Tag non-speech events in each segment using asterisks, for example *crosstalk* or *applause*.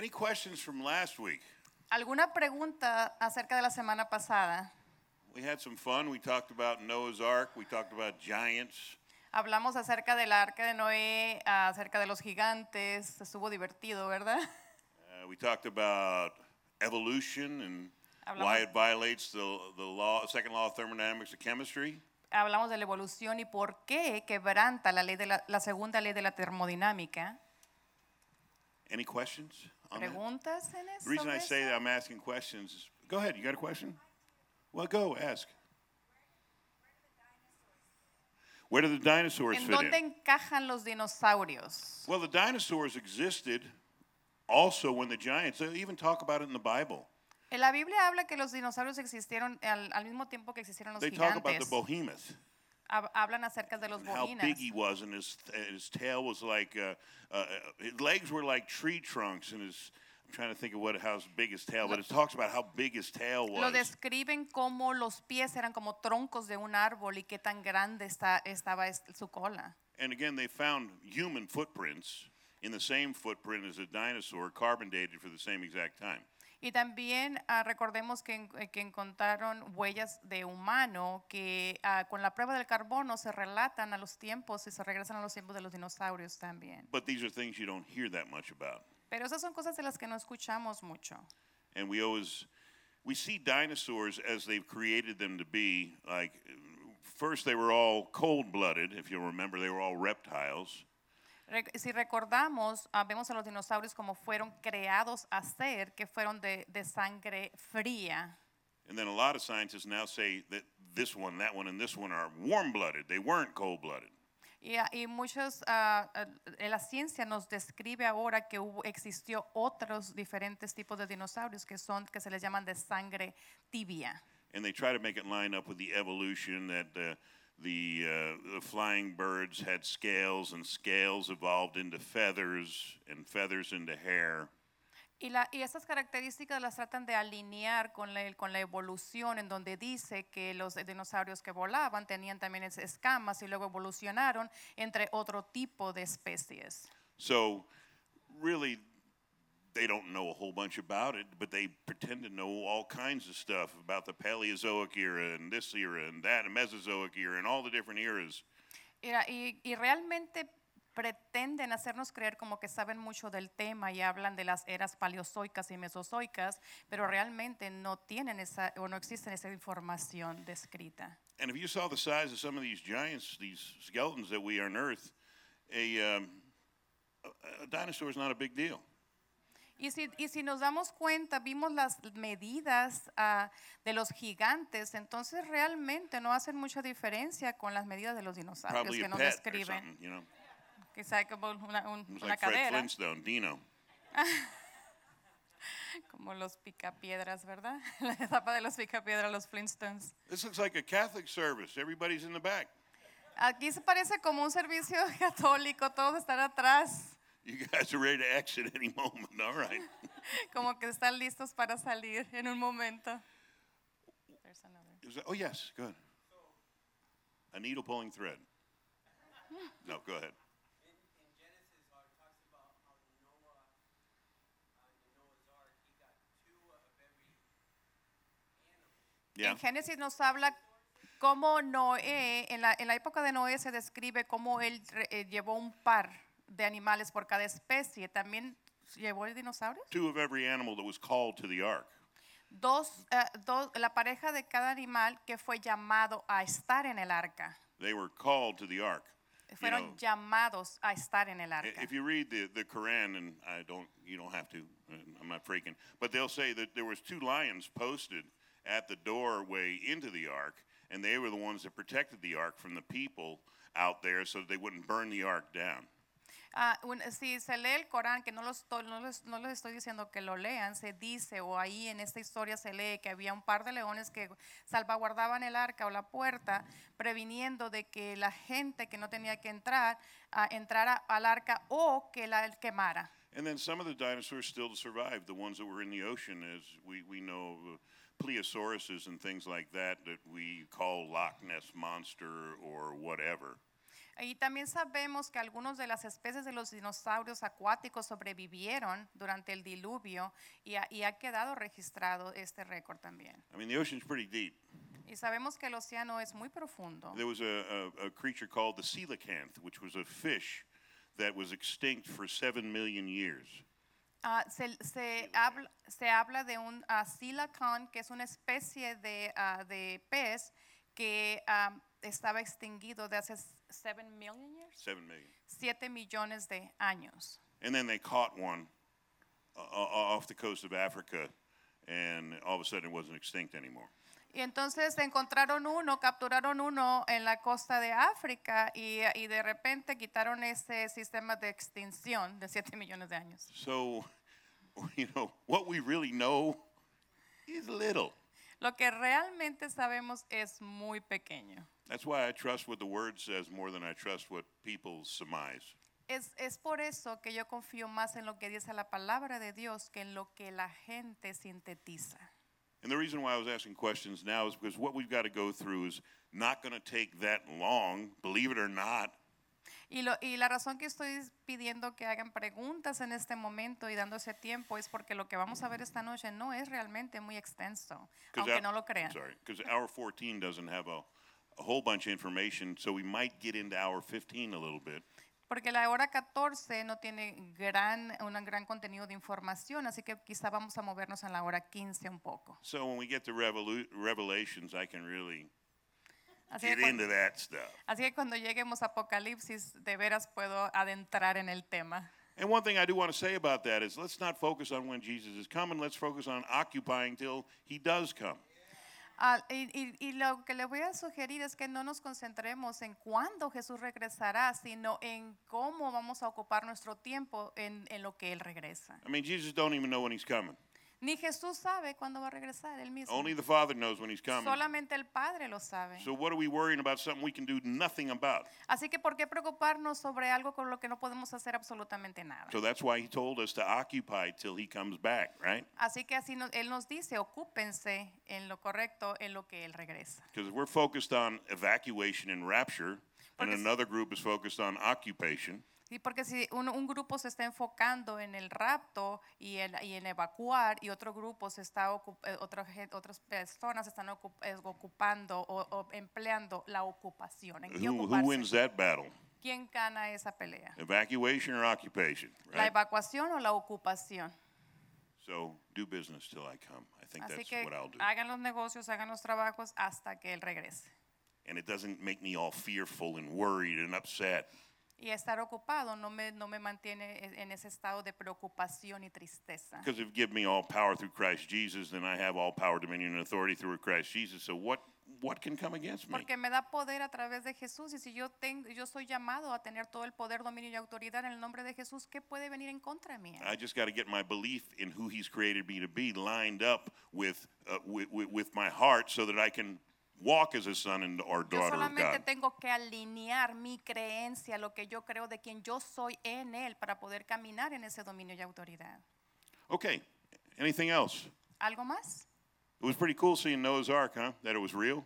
Any questions from last week? ¿Alguna pregunta acerca de la semana pasada? We had some fun. We talked about Noah's Ark. We talked about giants. Hablamos acerca del arca de Noé, acerca de los gigantes. Estuvo divertido, ¿verdad? Uh, we talked about evolution and why Hablamos- it violates the, the law, second law of thermodynamics of chemistry. Hablamos de la evolución y por qué quebranta la, ley de la, la segunda ley de la termodinámica. Any questions on that? ¿Preguntas en eso? The reason I sobre say eso? that I'm asking questions is, go ahead, you got a question? Well, go, ask. Where do the dinosaurs ¿En fit dónde in? encajan los dinosaurios? Well, the dinosaurs existed also when the giants, they even talk about it in the Bible. En la Biblia habla que los dinosaurios existieron al, al mismo tiempo que existieron los They talk about the gigantes. behemoth. Hab- Hablan acerca de los how big he was, and his his tail was like uh, uh, his legs were like tree trunks, and his I'm trying to think of what how big his tail, but it talks about how big his tail Lo was. describen como los pies eran como troncos de un árbol y qué tan grande está, estaba es- su cola. And again, they found human footprints in the same footprint as a dinosaur, carbon dated for the same exact time. Y también ah, recordemos que, eh, que encontraron huellas de humano que ah, con la prueba del carbono se relatan a los tiempos y se regresan a los tiempos de los dinosaurios también. But these are things you don't hear that much about. Pero esas son cosas de las que no escuchamos mucho. And we always we see dinosaurs as they've created them to be. Like first, they were all cold-blooded. If you'll remember, they were all reptiles. Si recordamos, ah, vemos a los dinosaurios como fueron creados a ser, que fueron de, de sangre fría. And then a lot of scientists now say that this one, that one, and this one are warm-blooded. They weren't cold-blooded. Y, ah, y muchos, eh, la ciencia nos describe ahora que hubo, existió otros diferentes tipos de dinosaurios que son, que se les llaman de sangre tibia. And they try to make it line up with the evolution that uh, the, uh, the flying birds had scales, and scales evolved into feathers, and feathers into hair. Y, la, y estas características las tratan de alinear con la, con la evolución, en donde dice que los dinosaurios que volaban tenían también es- escamas y luego evolucionaron entre otro tipo de especies. So, really, they don't know a whole bunch about it, but they pretend to know all kinds of stuff about the Paleozoic era and this era and that, and Mesozoic era, and all the different eras. La- y- y realmente pretenden hacernos creer como que saben mucho del tema y hablan de las eras paleozoicas y mesozoicas, pero realmente no tienen esa o no existe esa información descrita. And if you saw the size of some of these giants, these skeletons that we unearthed, a, um, a, a dinosaur is not a big deal. Y si, y si nos damos cuenta, vimos las medidas ah, de los gigantes, entonces realmente no hacen mucha diferencia con las medidas de los dinosaurios Probably que a nos pet or describen. something, you know. Quizá como una, un- It was una like Fred cadera, Flintstone, Dino. *laughs* como los picapiedras, ¿verdad? *laughs* La etapa de los picapiedras, los Flintstones. This looks like a Catholic service. Everybody's in the back. Aquí se parece como un servicio *laughs* católico, todos están atrás, You guys are ready to exit any moment. All right. *laughs* como que están listos para salir en un momento. There's another. Is that- oh, yes, good. A needle pulling thread. No, go ahead. in, in Genesis, how it talks about how Noah, in Noah's Ark, he got two of every animal. Yeah. En Génesis nos habla cómo Noé, en la, en la época de Noé se describe cómo él re- eh, llevó un par de animales por cada especie. También llevó el dinosaurio. Two of every animal that was called to the ark. Dos, eh, dos, la pareja de cada animal que fue llamado a estar en el arca. They were called to the ark. You Fueron know, llamados a estar en el arca. if you read the, the Quran, and I don't, you don't have to, uh, I'm not freaking, but they'll say that there was two lions posted at the doorway into the ark, and they were the ones that protected the ark from the people out there so that they wouldn't burn the ark down. Un- si se lee el Corán, que no, lo estoy- no, les, no les estoy diciendo que lo lean, se dice, o ahí en esta historia se lee que había un par de leones que salvaguardaban el arca o la puerta, previniendo de que la gente que no tenía que entrar, entrara al arca o que la quemara. And then some of the dinosaurs still survived, the ones that were in the ocean, as we, we know uh, pleosauruses and things like that, that we call Loch Ness Monster or whatever. Y también sabemos que algunos de las especies de los dinosaurios acuáticos sobrevivieron durante el diluvio y ha, y ha quedado registrado este récord también. I mean, the ocean's pretty deep. Y sabemos que el océano es muy profundo. There was a, a, a creature called the coelacanth, which was a fish that was extinct for seven million years. Ah, se, se habla, se habla de un ah, silicon, que es una especie de, ah, de pez que ah, estaba extinguido de hace 7 million years, Seven million. 7 millones de años. And then they caught one uh, uh, off the coast of Africa, and all of a sudden it wasn't extinct anymore. Y entonces encontraron uno, capturaron uno en la costa de África y, y de repente quitaron ese sistema de extinción de 7 millones de años. So, *laughs* you know, what we really know is little. Lo que realmente sabemos es muy pequeño. That's why I trust what the word says more than I trust what people surmise. Es, es por eso que yo confío más en lo que dice la palabra de Dios que en lo que la gente sintetiza. And the reason why I was asking questions now is because what we've got to go through is not going to take that long, believe it or not. Y, lo, y la razón que estoy pidiendo que hagan preguntas en este momento y dando ese tiempo es porque lo que vamos a ver esta noche no es realmente muy extenso, aunque our- no lo crean. Sorry, because hour 14 doesn't have a, a whole bunch of information, so we might get into hour 15 a little bit. Porque la hora 14 no tiene gran, un gran contenido de información, así que quizá vamos a movernos en la hora 15 un poco. So when we get to Revolu- Revelations, I can really Así get que, cuando, into that stuff. así que cuando lleguemos a Apocalipsis, de veras puedo adentrar en el tema. And one thing I do want to say about that is let's not focus on when Jesus is coming. Let's focus on occupying till he does come. Ah, y, y- y lo que le voy a sugerir es que no nos concentremos en cuándo Jesús regresará, sino en cómo vamos a ocupar nuestro tiempo en, en lo que Él regresa. I mean, Jesus don't even know when he's coming. Ni Jesús sabe cuándo va a regresar, Él mismo. Only the Father knows when he's coming. Solamente el Padre lo sabe. So what are we worrying about something we can do nothing about? Así que, ¿por qué preocuparnos sobre algo con lo que no podemos hacer absolutamente nada? So that's why he told us to occupy till he comes back, right? Así que así no- Él nos dice, ocúpense en lo correcto, en lo que Él regresa. Because we're focused on evacuation and rapture, and Porque si- another group is focused on occupation. Y porque si un, un grupo se está enfocando en el rapto y, el- y en evacuar y otro grupo se está eh, otra otras personas están eh, ocupando o, o empleando la ocupación. ¿En Who, who wins that battle? ¿Quién gana esa pelea? Evacuation or occupation, ¿La right? evacuación o la ocupación? So do business till I come. I think Así that's que what I'll do. hagan los negocios, hagan los trabajos hasta que Él regrese. And it doesn't make me all fearful and worried and upset. Y estar ocupado no me, no me mantiene e- en ese estado de preocupación y tristeza. Because if you give me all power through Christ Jesus, then I have all power, dominion, and authority through Christ Jesus. So what, what can come against me? Porque me da poder a través de Jesús y si yo tengo, yo soy llamado a tener todo el poder, dominio y autoridad en el nombre de Jesús, ¿qué puede venir en contra mía? I just got to get my belief in who He's created me to be lined up with, uh, with, with, with my heart so that I can walk as a son and or Yo daughter of solamente God. tengo que alinear mi creencia, lo que yo creo de quien yo soy en él para poder caminar en ese dominio y autoridad. Okay, anything else? ¿Algo más? It was pretty cool seeing Noah's Ark, huh? That it was real.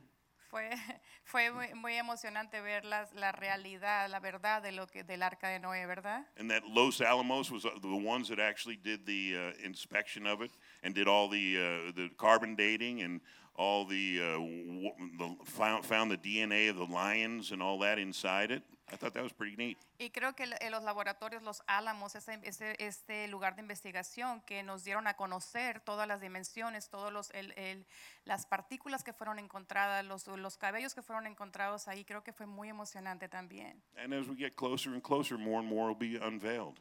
Fue, *laughs* fue muy, muy emocionante ver las- la realidad, la verdad de lo que del arca de Noé, ¿verdad? And that Los Alamos was uh, the ones that actually did the uh, inspection of it and did all the uh, the carbon dating and all the, uh, w- the found, found the DNA of the lions and all that inside it. I thought that was pretty neat. Y creo que en los laboratorios Los Álamos, ese- este lugar de investigación que nos dieron a conocer todas las dimensiones, todas los, el- el- las partículas que fueron encontradas, los, los cabellos que fueron encontrados ahí, creo que fue muy emocionante también. And as we get closer and closer, more and more will be unveiled.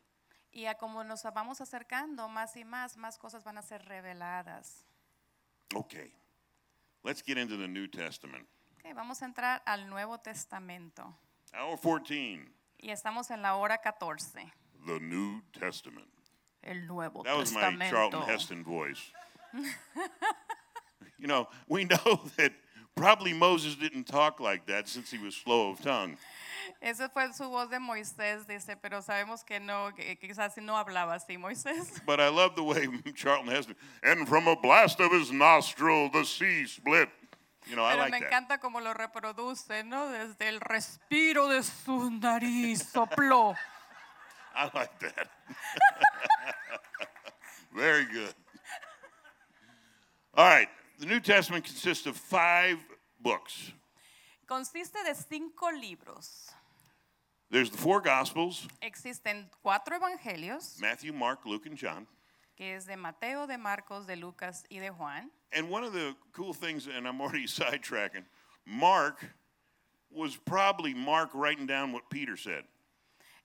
Y a como nos vamos acercando más y más, más cosas van a ser reveladas. Okay, let's get into the New Testament. Ok, vamos a entrar al Nuevo Testamento. Hour 14, Y estamos en la hora 14. the New Testament. El Nuevo That was my Charlton Heston voice. *laughs* you know, we know *laughs* that probably Moses didn't talk like that since he was slow of tongue. Esa fue su voz de Moisés, dice, pero sabemos que no, que quizás no hablaba así Moisés. *laughs* But I love the way *laughs* Charlton Heston, and from a blast of his nostril, the sea split. You know, I Pero like me that. encanta cómo lo reproduce, ¿no? Desde el respiro de su nariz sopló. *laughs* I like that. Very good. All right. The New Testament consists of five books. Consiste de cinco libros. There's the four Gospels Existen cuatro evangelios, Matthew, Mark, Luke, and John. que es de Mateo, de Marcos, de Lucas y de Juan. And one of the cool things, and I'm already *laughs* sidetracking, Mark was probably Mark writing down what Peter said.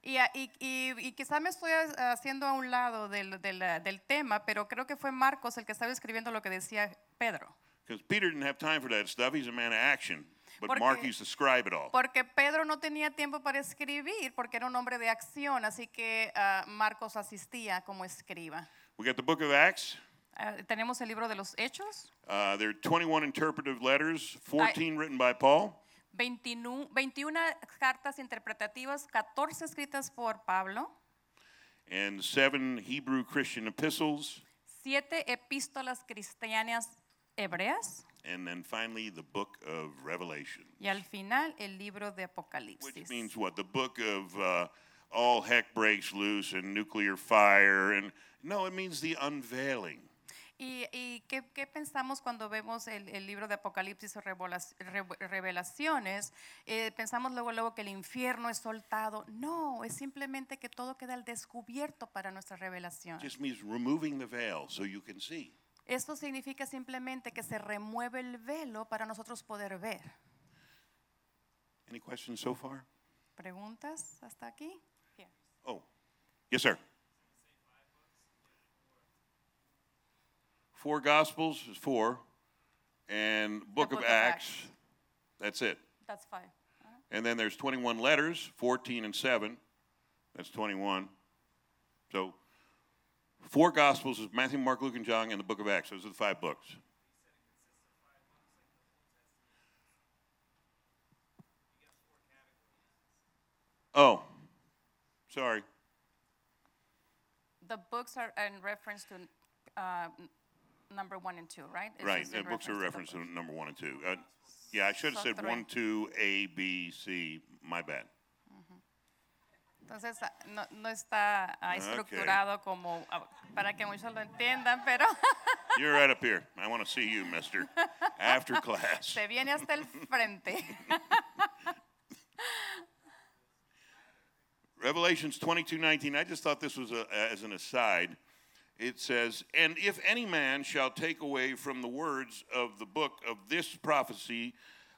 Y, y, y, y quizá me estoy ha- haciendo a un lado del, del, del tema, pero creo que fue Marcos el que estaba escribiendo lo que decía Pedro. Because Peter didn't have time for that stuff. He's a man of action. But Porque- Mark used to scribe it all. Porque Pedro no tenía tiempo para escribir, porque era un hombre de acción, así que ah, Marcos asistía como escriba. We got the book of Acts. Ah, tenemos el libro de los Hechos, Uh, there are 21 interpretive letters, 14 written by Paul. 21, 21 cartas interpretativas, 14 escritas por Pablo, and seven Hebrew Christian epistles, siete epístolas cristianas hebreas and then finally the book of Revelation, y al final el libro de which Apocalipsis. means what? The book of uh, all heck breaks loose and nuclear fire, and no, it means the unveiling. ¿Y, y qué, qué pensamos cuando vemos el, el libro de Apocalipsis o Revelaciones? Eh, pensamos luego, luego que el infierno es soltado. No, es simplemente que todo queda al descubierto para nuestra revelación. Just means removing the veil so you can see. Esto significa simplemente que se remueve el velo para nosotros poder ver. Any questions so far? ¿Preguntas hasta aquí? Here. Oh, yes, sir. Four Gospels is four, and Book, Book of, Acts, Acts. that's it. That's five. Uh-huh. And then there's 21 letters, 14 and 7. That's 21. So, four Gospels is Matthew, Mark, Luke, and John, and the book of Acts. Those are the five books. Oh, sorry. The books are in reference to uh, number one and two, right? It's Right, the books are reference referenced to to number one and two. Uh, yeah, I should have So said three. one, two, A, B, C. My bad. Entonces, ah, no, no está ah, Okay. como ah, para que muchos lo entiendan, pero *laughs* You're right up here. I want to see you, mister, after *laughs* class. se viene hasta el frente. *laughs* Revelations 22 19. I just thought this was a, as an aside. It says, And if any man shall take away from the words of the book of this prophecy,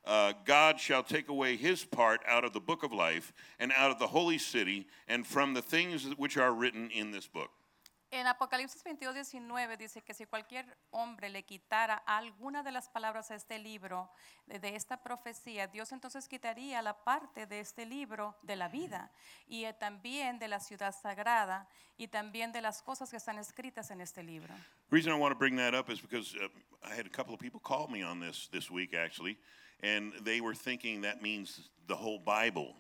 uh, God shall take away his part out of the book of life and out of the holy city and from the things which are written in this book. En Apocalipsis 22, 19 dice que si cualquier hombre le quitara alguna de las palabras a este libro, de, esta profecía, Dios entonces quitaría la parte de este libro de la vida y eh, también de la ciudad sagrada y también de las cosas que están escritas en este libro. The reason I want to bring that up is because uh, I had a couple of people call me on this this week, actually, and they were thinking that means the whole Bible.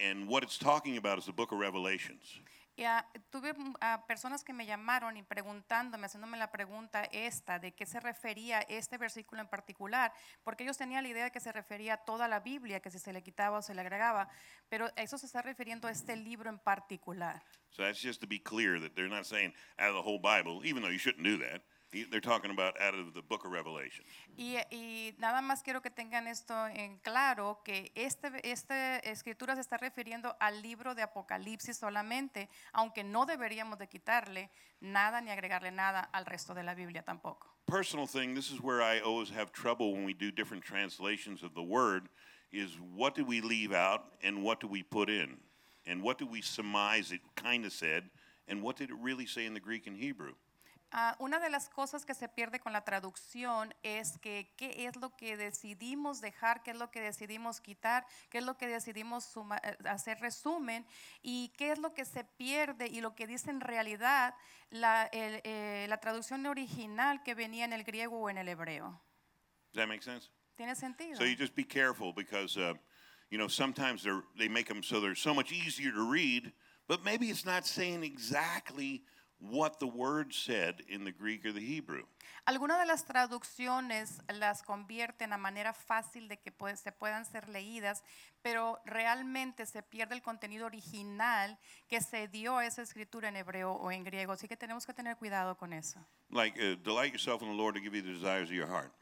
And what it's talking about is the book of Revelations. Y, ah, tuve ah, personas que me llamaron y preguntándome, haciéndome la pregunta esta, de qué se refería este versículo en particular, porque ellos tenían la idea de que se refería a toda la Biblia, que si se le quitaba o se le agregaba, pero eso se está refiriendo a este libro en particular. So that's just to be clear that they're not saying out of the whole Bible, even though you shouldn't do that. He- They're talking about out of the book of Revelation. Y, y nada más quiero que tengan esto en claro, que este, esta escritura se está refiriendo al libro de Apocalipsis solamente, aunque no deberíamos de quitarle nada ni agregarle nada al resto de la Biblia tampoco. Personal thing, this is where I always have trouble when we do different translations of the word, is what do we leave out and what do we put in? And what do we surmise it kind of said, and what did it really say in the Greek and Hebrew? Ah, una de las cosas que se pierde con la traducción es que qué es lo que decidimos dejar, qué es lo que decidimos quitar, qué es lo que decidimos suma- eh, hacer resumen y qué es lo que se pierde y lo que dice en realidad la, el, eh, la traducción original que venía en el griego o en el hebreo. Does that make sense? ¿Tiene sentido? So you just be careful because, uh, you know, sometimes they make them so they're so much easier to read, but maybe it's not saying exactly what the word said in the Greek or the Hebrew. Algunas de las traducciones las convierten a manera fácil de que puede- se puedan ser leídas, pero realmente se pierde el contenido original que se dio a esa escritura en hebreo o en griego. Así que tenemos que tener cuidado con eso. Like, uh, delight yourself in the Lord to give you the desires of your heart.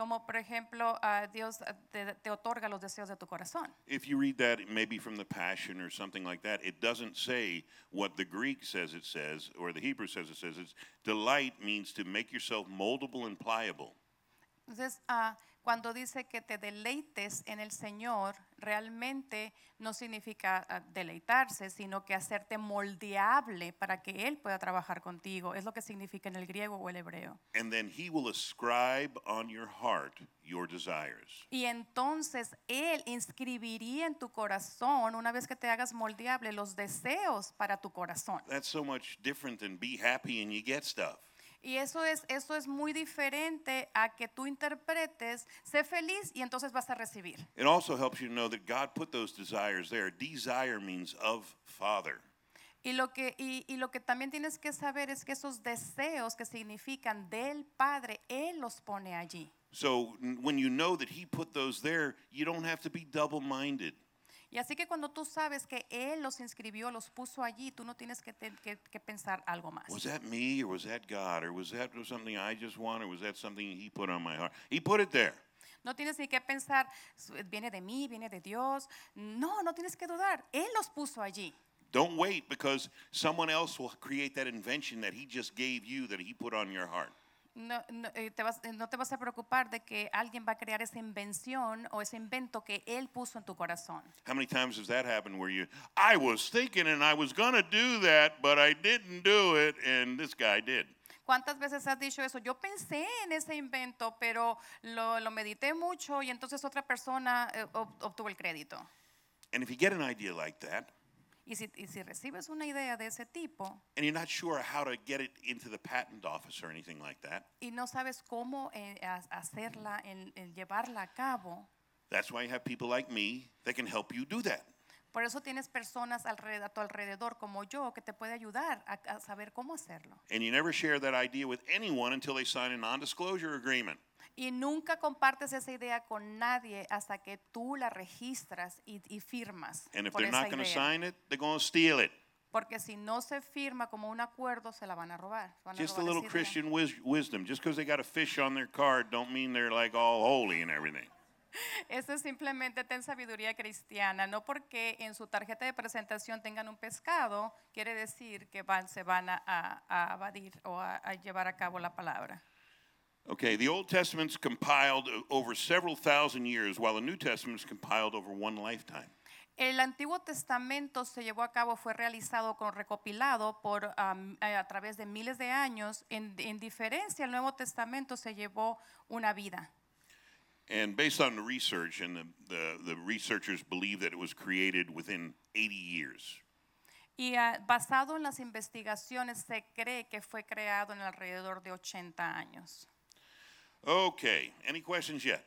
Como por ejemplo, ah, Dios te, te otorga los deseos de tu corazón. If you read that maybe from the Passion or something like that, it doesn't say what the Greek says it says or the Hebrew says it says. It's delight means to make yourself moldable and pliable. Entonces, ah, cuando dice que te deleites en el Señor, realmente no significa ah, deleitarse, sino que hacerte moldeable para que Él pueda trabajar contigo. Es lo que significa en el griego o el hebreo. And then he will ascribe on your heart your desires. Y entonces Él inscribiría en tu corazón, una vez que te hagas moldeable, los deseos para tu corazón. That's so much different than be happy and you get stuff. Y eso es, eso es muy diferente a que tú interpretes, sé feliz y entonces vas a recibir. It also helps you know that God put those desires there. Desire means of Father. Y lo, que, y, y lo que también tienes que saber es que esos deseos que significan del Padre, Él los pone allí. So when you know that He put those there, you don't have to be double minded. Y así que cuando tú sabes que Él los inscribió, los puso allí, tú no tienes que, te- que- que pensar algo más. Was that me or was that God or was that something I just want or was that something He put on my heart? He put it there. No tienes ni que pensar, "Su- viene de mí, viene de Dios. No, no tienes que dudar. Él los puso allí. Don't wait because someone else will create that invention that He just gave you that He put on your heart. No, no, eh, te vas- eh, no te vas a preocupar de que alguien va a crear esa invención o ese invento que Él puso en tu corazón. How many times has that happened where you, I was thinking and I was going to do that, but I didn't do it, and this guy did? ¿Cuántas veces has dicho eso? Yo pensé en ese invento, pero lo, lo medité mucho y entonces otra persona eh, ob- obtuvo el crédito. And if you get an idea like that, Y si, y si recibes una idea de ese tipo and you're not sure how to get it into the patent office or anything like that, y no sabes cómo eh, ha- hacerla, en, en llevarla a cabo, that's why you have people like me that can help you do that. por eso tienes personas alrededor, a tu alrededor como yo que te puede ayudar a, a saber cómo hacerlo. And you never share that idea with anyone until they sign a non disclosure agreement. Y nunca compartes esa idea con nadie hasta que tú la registras y, y firmas. And if por they're esa not going to idea. sign it, they're going to steal it. Porque si no se firma como un acuerdo, se la van a robar. van a Just a robar little esa idea. Christian wis- wisdom. Just because they got a fish on their card don't mean they're like all holy and everything. *laughs* Eso es simplemente ten sabiduría cristiana. No porque en su tarjeta de presentación tengan un pescado, quiere decir que van, se van a, a- a evadir o a, a llevar a cabo la palabra. Okay, the Old Testament's compiled over several thousand years, while the New Testament's compiled over one lifetime. El Antiguo Testamento se llevó a cabo, fue realizado con recopilado por eh, a través de miles de años. En, en diferencia, el Nuevo Testamento se llevó una vida. And based on the research, and the, the, the researchers believe that it was created within 80 years. Y ah, basado en las investigaciones, se cree que fue creado en alrededor de 80 años. Okay, any questions yet?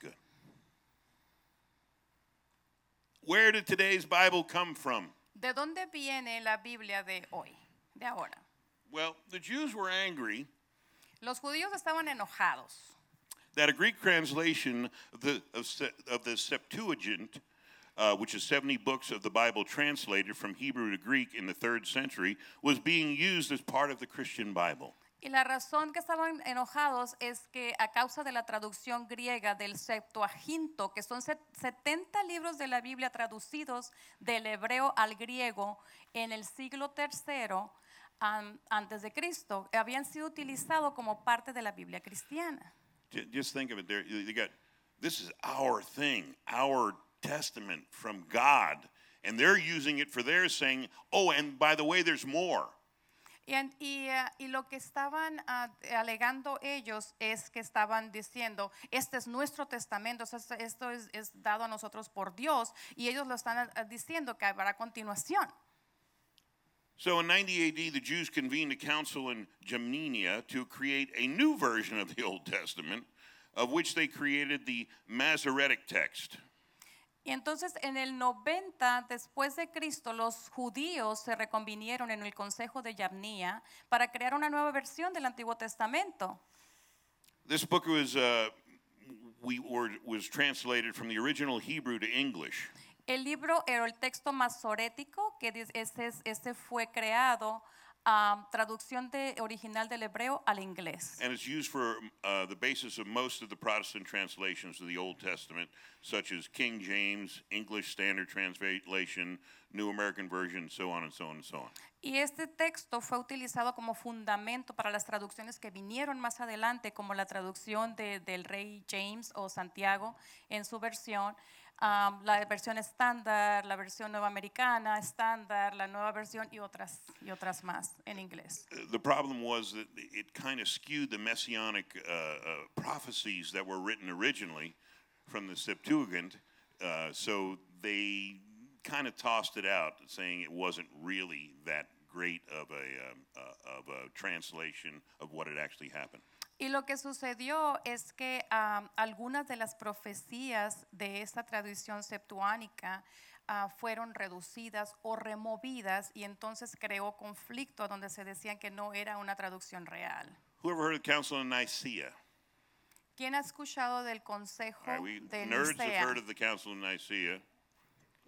Good. Where did today's Bible come from? ¿De dónde viene la Biblia de hoy, de ahora? Well, the Jews were angry Los judíos estaban enojados that a Greek translation of the, of, Se- of the Septuagint, uh, which is 70 books of the Bible translated from Hebrew to Greek in the third century, was being used as part of the Christian Bible. Y la razón que estaban enojados es que a causa de la traducción griega del Septuaginto, que son set- 70 libros de la Biblia traducidos del hebreo al griego en el siglo III am, antes de Cristo, habían sido utilizados como parte de la Biblia cristiana. Ju- Just think of it. There, got this is our thing, our testament from God, and they're using it for theirs, saying, "Oh, and by the way, there's more." Y, y, eh, y lo que estaban ah, alegando ellos es que estaban diciendo, este es nuestro testamento, esto, esto es, es dado a nosotros por Dios, y ellos lo están ah, diciendo que habrá continuación. So in 90 AD, the Jews convened a council in Gymnenia to create a new version of the Old Testament, of which they created the Masoretic text. Y entonces en el 90 después de Cristo los judíos se reconvinieron en el Consejo de Yarnía para crear una nueva versión del Antiguo Testamento. This book was, uh, we were, was translated from the original Hebrew to English. El libro era el texto masorético, que este, es- este fue creado a traducción de, original del hebreo al inglés. And it's used for uh, the basis of most of the Protestant translations of the Old Testament, such as King James, English Standard Translation, New American Version, so on and so on and so on. Y este texto fue utilizado como fundamento para las traducciones que vinieron más adelante, como la traducción de- del rey James o Santiago en su versión, am, la versión estándar, la versión nueva americana, estándar, la nueva versión y otras, y otras más en inglés. Uh, The problem was that it kind of skewed the messianic uh, uh, prophecies that were written originally from the Septuagint, uh, so they kind of tossed it out, saying it wasn't really that great of a, um, uh, of a translation of what had actually happened. Y lo que sucedió es que algunas de las profecías de esta tradición septuánica ah, fueron reducidas o removidas y entonces creó conflicto donde se decían que no era una traducción real. Whoever heard of Council Nicaea? ¿Quién ha escuchado del consejo right, we de nerds have heard of the Council of Nicaea.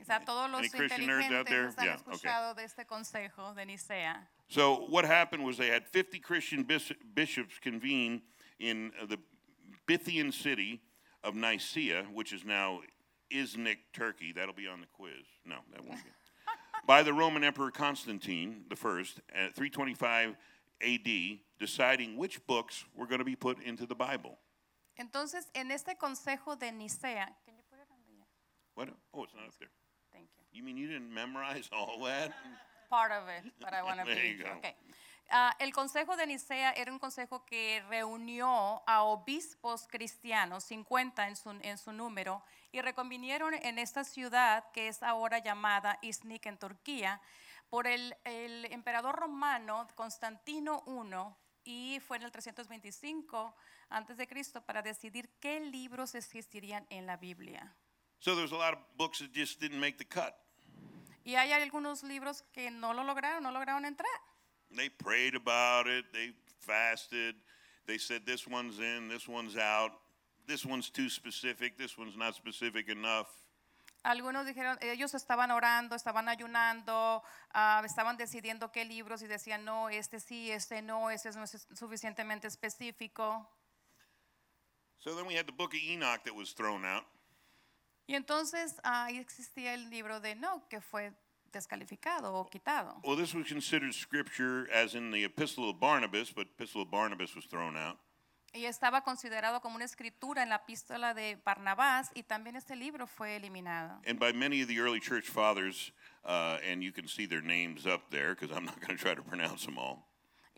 O sea, todos los Any Christian nerds out there? inteligentes han Yeah, okay. escuchado de este consejo de Nicea. So what happened was they had 50 Christian bis- bishops convene in uh, the Bithynian city of Nicaea, which is now Iznik, Turkey. That'll be on the quiz. No, that won't be. *laughs* By the Roman Emperor Constantine the first at 325 AD, deciding which books were going to be put into the Bible. Entonces, en este consejo de Nicea, Can you put it on the- What? Oh, it's not up there. You. Mean you didn't memorize all that? *laughs* part of it, but I want to *laughs* There be. go. Okay. Ah, el Consejo de Nicea era un consejo que reunió a obispos cristianos, 50 en su, en su número, y reconvinieron en esta ciudad que es ahora llamada Iznik en Turquía por el, el emperador romano Constantino I y fue en el 325 antes de Cristo para decidir qué libros existirían en la Biblia. So there's a lot of books that just didn't make the cut. Y hay algunos libros que no lo lograron, no lograron entrar. They prayed about it. They fasted. They said this one's in, this one's out. This one's too specific. This one's not specific enough. Algunos dijeron, ellos estaban orando, estaban ayunando, ah, estaban decidiendo qué libros y decían, no, este sí, este no, este no es suficientemente específico. So then we had the book of Enoch that was thrown out. Y entonces ahí existía el libro de Enoch que fue descalificado o quitado. Well, this was considered scripture as in the Epistle of Barnabas, but Epistle of Barnabas was thrown out. Y estaba considerado como una escritura en la epístola de Barnabás y también este libro fue eliminado. And by many of the early church fathers, uh, and you can see their names up there because I'm not going to try to pronounce them all.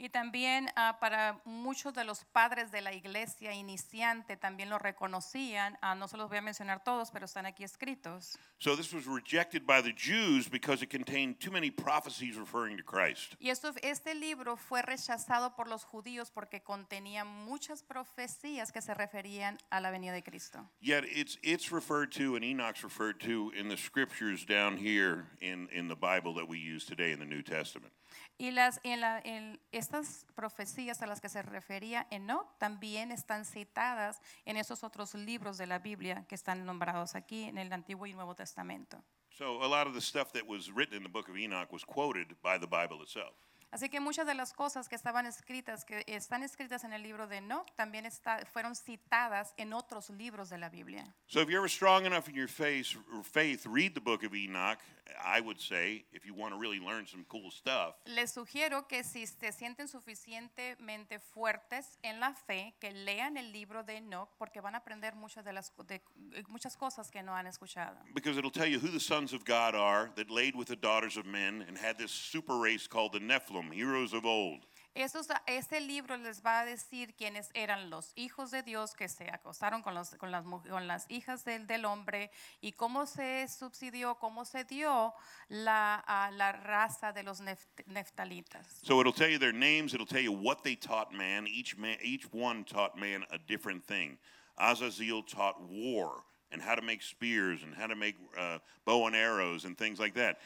Y también ah, para muchos de los padres de la iglesia iniciante también lo reconocían. Ah, no se los voy a mencionar todos, pero están aquí escritos. So this was rejected by the Jews because it contained too many prophecies referring to Christ. Y esto, este libro fue rechazado por los judíos porque contenía muchas profecías que se referían a la venida de Cristo. Yet it's it's referred to and Enoch's referred to in the scriptures down here in, in the Bible that we use today in the New Testament. Y las, en estas profecías a las que se refería Enoch también están citadas en esos otros libros de la Biblia que están nombrados aquí en el Antiguo y Nuevo Testamento. So a lot of the stuff that was written in the book of Enoch was quoted by the Bible itself. Así que muchas de las cosas que estaban escritas, que están escritas en el libro de Enoch, también está- fueron citadas en otros libros de la Biblia. So if you're ever strong enough in your faith, faith, read the book of Enoch. I would say if you want to really learn some cool stuff. Les sugiero que si se sienten suficientemente fuertes en la fe, que lean el libro de Enoch, porque van a aprender muchas de las de- muchas cosas que no han escuchado. Because it'll tell you who the sons of God are that laid with the daughters of men and had this super race called the Nephilim, heroes of old. Esos, este libro les va a decir quiénes eran los hijos de Dios que se acostaron con, los- con las, con las hijas del, del hombre y cómo se subsidió, cómo se dio la, a la raza de los neft- neftalitas. So it'll tell you their names, it'll tell you what they taught man. Each man each one taught man a different thing. Azazel taught war. and how to make spears and how to make uh, bow and arrows and things like that.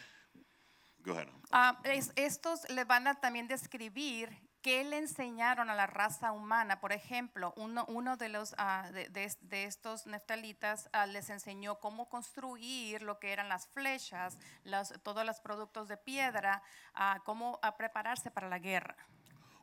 Go ahead. Ah, es- estos les van a también describir qué le enseñaron a la raza humana. Por ejemplo, uno, uno de, los, ah, de, de- de estos neftalitas ah, les enseñó cómo construir lo que eran las flechas, las- todos los productos de piedra, cómo prepararse para la guerra.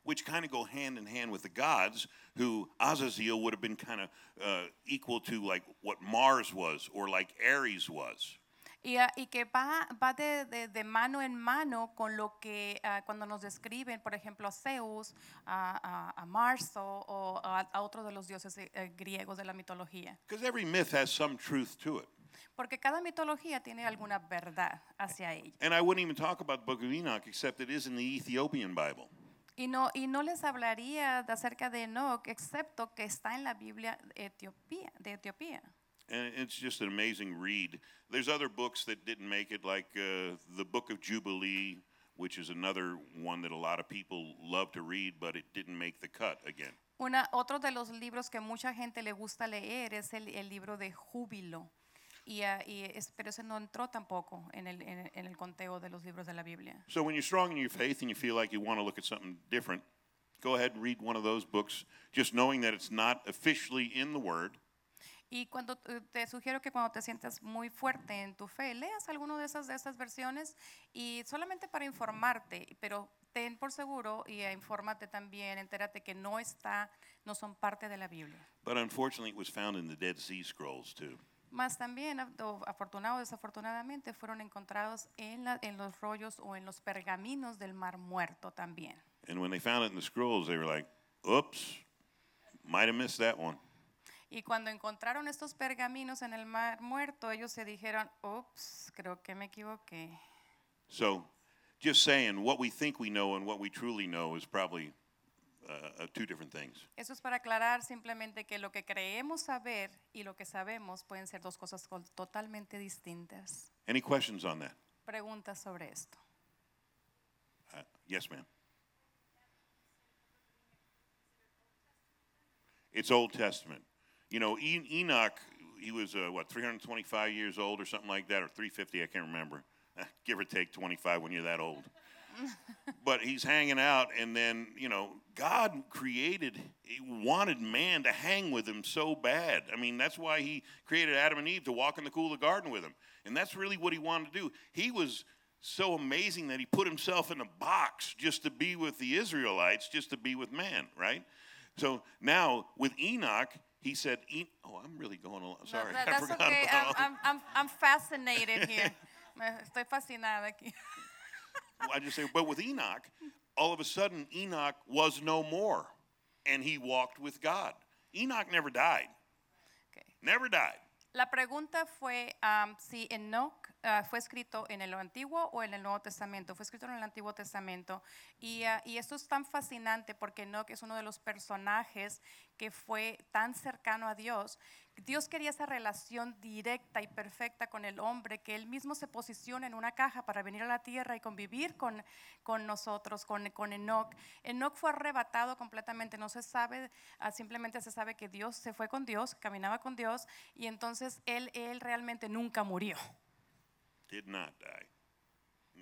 which kind of go hand in hand with the gods, who Azazel would have been kind of uh, equal to like what Mars was or like Ares was. Y, ah, y que va, va de, de- de mano en mano con lo que ah, cuando nos describen, por ejemplo, a Zeus, a, a, a Marso o a, a otro de los dioses eh, eh, griegos de la mitología. Every myth has some truth to it. Porque cada mitología tiene alguna verdad hacia ella. And I wouldn't even talk about the book of Enoch except it is in the Ethiopian Bible. Y no, y no les hablaría de acerca de Enoch, excepto que está en la Biblia de Etiopía. De Etiopía. And it's just an amazing read. There's other books that didn't make it, like uh, the Book of Jubilee, which is another one that a lot of people love to read, but it didn't make the cut again. Una, otro de los libros que mucha gente le gusta leer es el, el libro de Júbilo. Y, ah, y es- pero ese no entró tampoco en el, en, el- en el conteo de los libros de la Biblia. So when you're strong in your faith and you feel like you want to look at something different, go ahead and read one of those books, just knowing that it's not officially in the Word. Y cuando te sugiero que cuando te sientas muy fuerte en tu fe, leas alguno de esas, de esas versiones y solamente para informarte, pero ten por seguro y eh, infórmate también, entérate que no está, no son parte de la Biblia. But unfortunately, it was found in the Dead Sea Scrolls too. Más también, afortunado o desafortunadamente, fueron encontrados en, la- en los rollos o en los pergaminos del Mar Muerto también. And when they found it in the scrolls, they were like, oops, might have missed that one. Y cuando encontraron estos pergaminos en el Mar Muerto, ellos se dijeron, ups, creo que me equivoqué. So, just saying, what we think we know and what we truly know is probably uh, uh, two different things. Eso es para aclarar simplemente que lo que creemos saber y lo que sabemos pueden ser dos cosas totalmente distintas. Any questions on that? Preguntas sobre esto. Uh, yes, ma'am. It's Old Testament. You know, en- Enoch, he was, uh, what, 325 years old or something like that, or 350, I can't remember. *laughs* Give or take 25 when you're that old. *laughs* but he's hanging out, and then, you know, God created, he wanted man to hang with him so bad. I mean, that's why he created Adam and Eve to walk in the cool of the garden with him. And that's really what he wanted to do. He was so amazing that he put himself in a box just to be with the Israelites, just to be with man, right? So now with Enoch, he said, "Oh, I'm really going along. Sorry, That- *laughs* I that's forgot okay. about I'm, I'm, I'm, fascinated here. *laughs* Estoy fascinada aquí. I just say, but with Enoch, all of a sudden Enoch was no more, and he walked with God. Enoch never died. Okay. Never died. La pregunta fue am, si Enoch ah, fue escrito en el Antiguo o en el Nuevo Testamento. Fue escrito en el Antiguo Testamento. Y, y esto es tan fascinante porque Enoch es uno de los personajes que fue tan cercano a Dios. Dios quería esa relación directa y perfecta con el hombre, que él mismo se posiciona en una caja para venir a la tierra y convivir con, nosotros, con, con Enoch. Enoch fue arrebatado completamente, no se sabe, ah, simplemente se sabe que Dios se fue con Dios, caminaba con Dios, y entonces él realmente nunca murió, Did not die.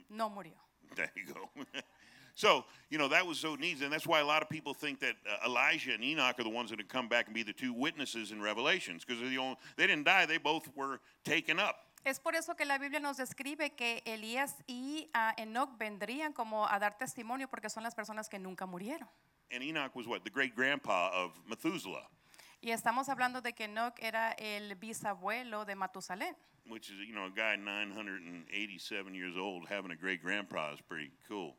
no murió. *laughs* There you go. *laughs* so, you know, that was so neat. And that's why a lot of people think that uh, Elijah and Enoch are the ones that would come back and be the two witnesses in Revelations because the only, they didn't die, they both were taken up. Es por eso que la Biblia nos describe que Elías y ah, Enoch vendrían como a dar testimonio porque son las personas que nunca murieron. And Enoch was what? The great grandpa of Methuselah, Y estamos hablando de que Enoch era el bisabuelo de Matusalén. which is, you know, a guy 987 years old having a great grandpa is pretty cool.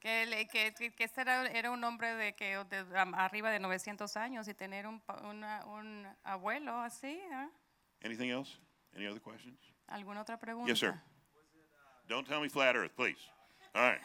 Que, él- que, que- que este era, era un hombre de que de am- arriba de 900 años y tener un, pa- una- un abuelo así. ¿ah? Anything else? Any other questions? ¿Alguna otra pregunta? Yes, sir. Don't tell me flat earth, please. All right.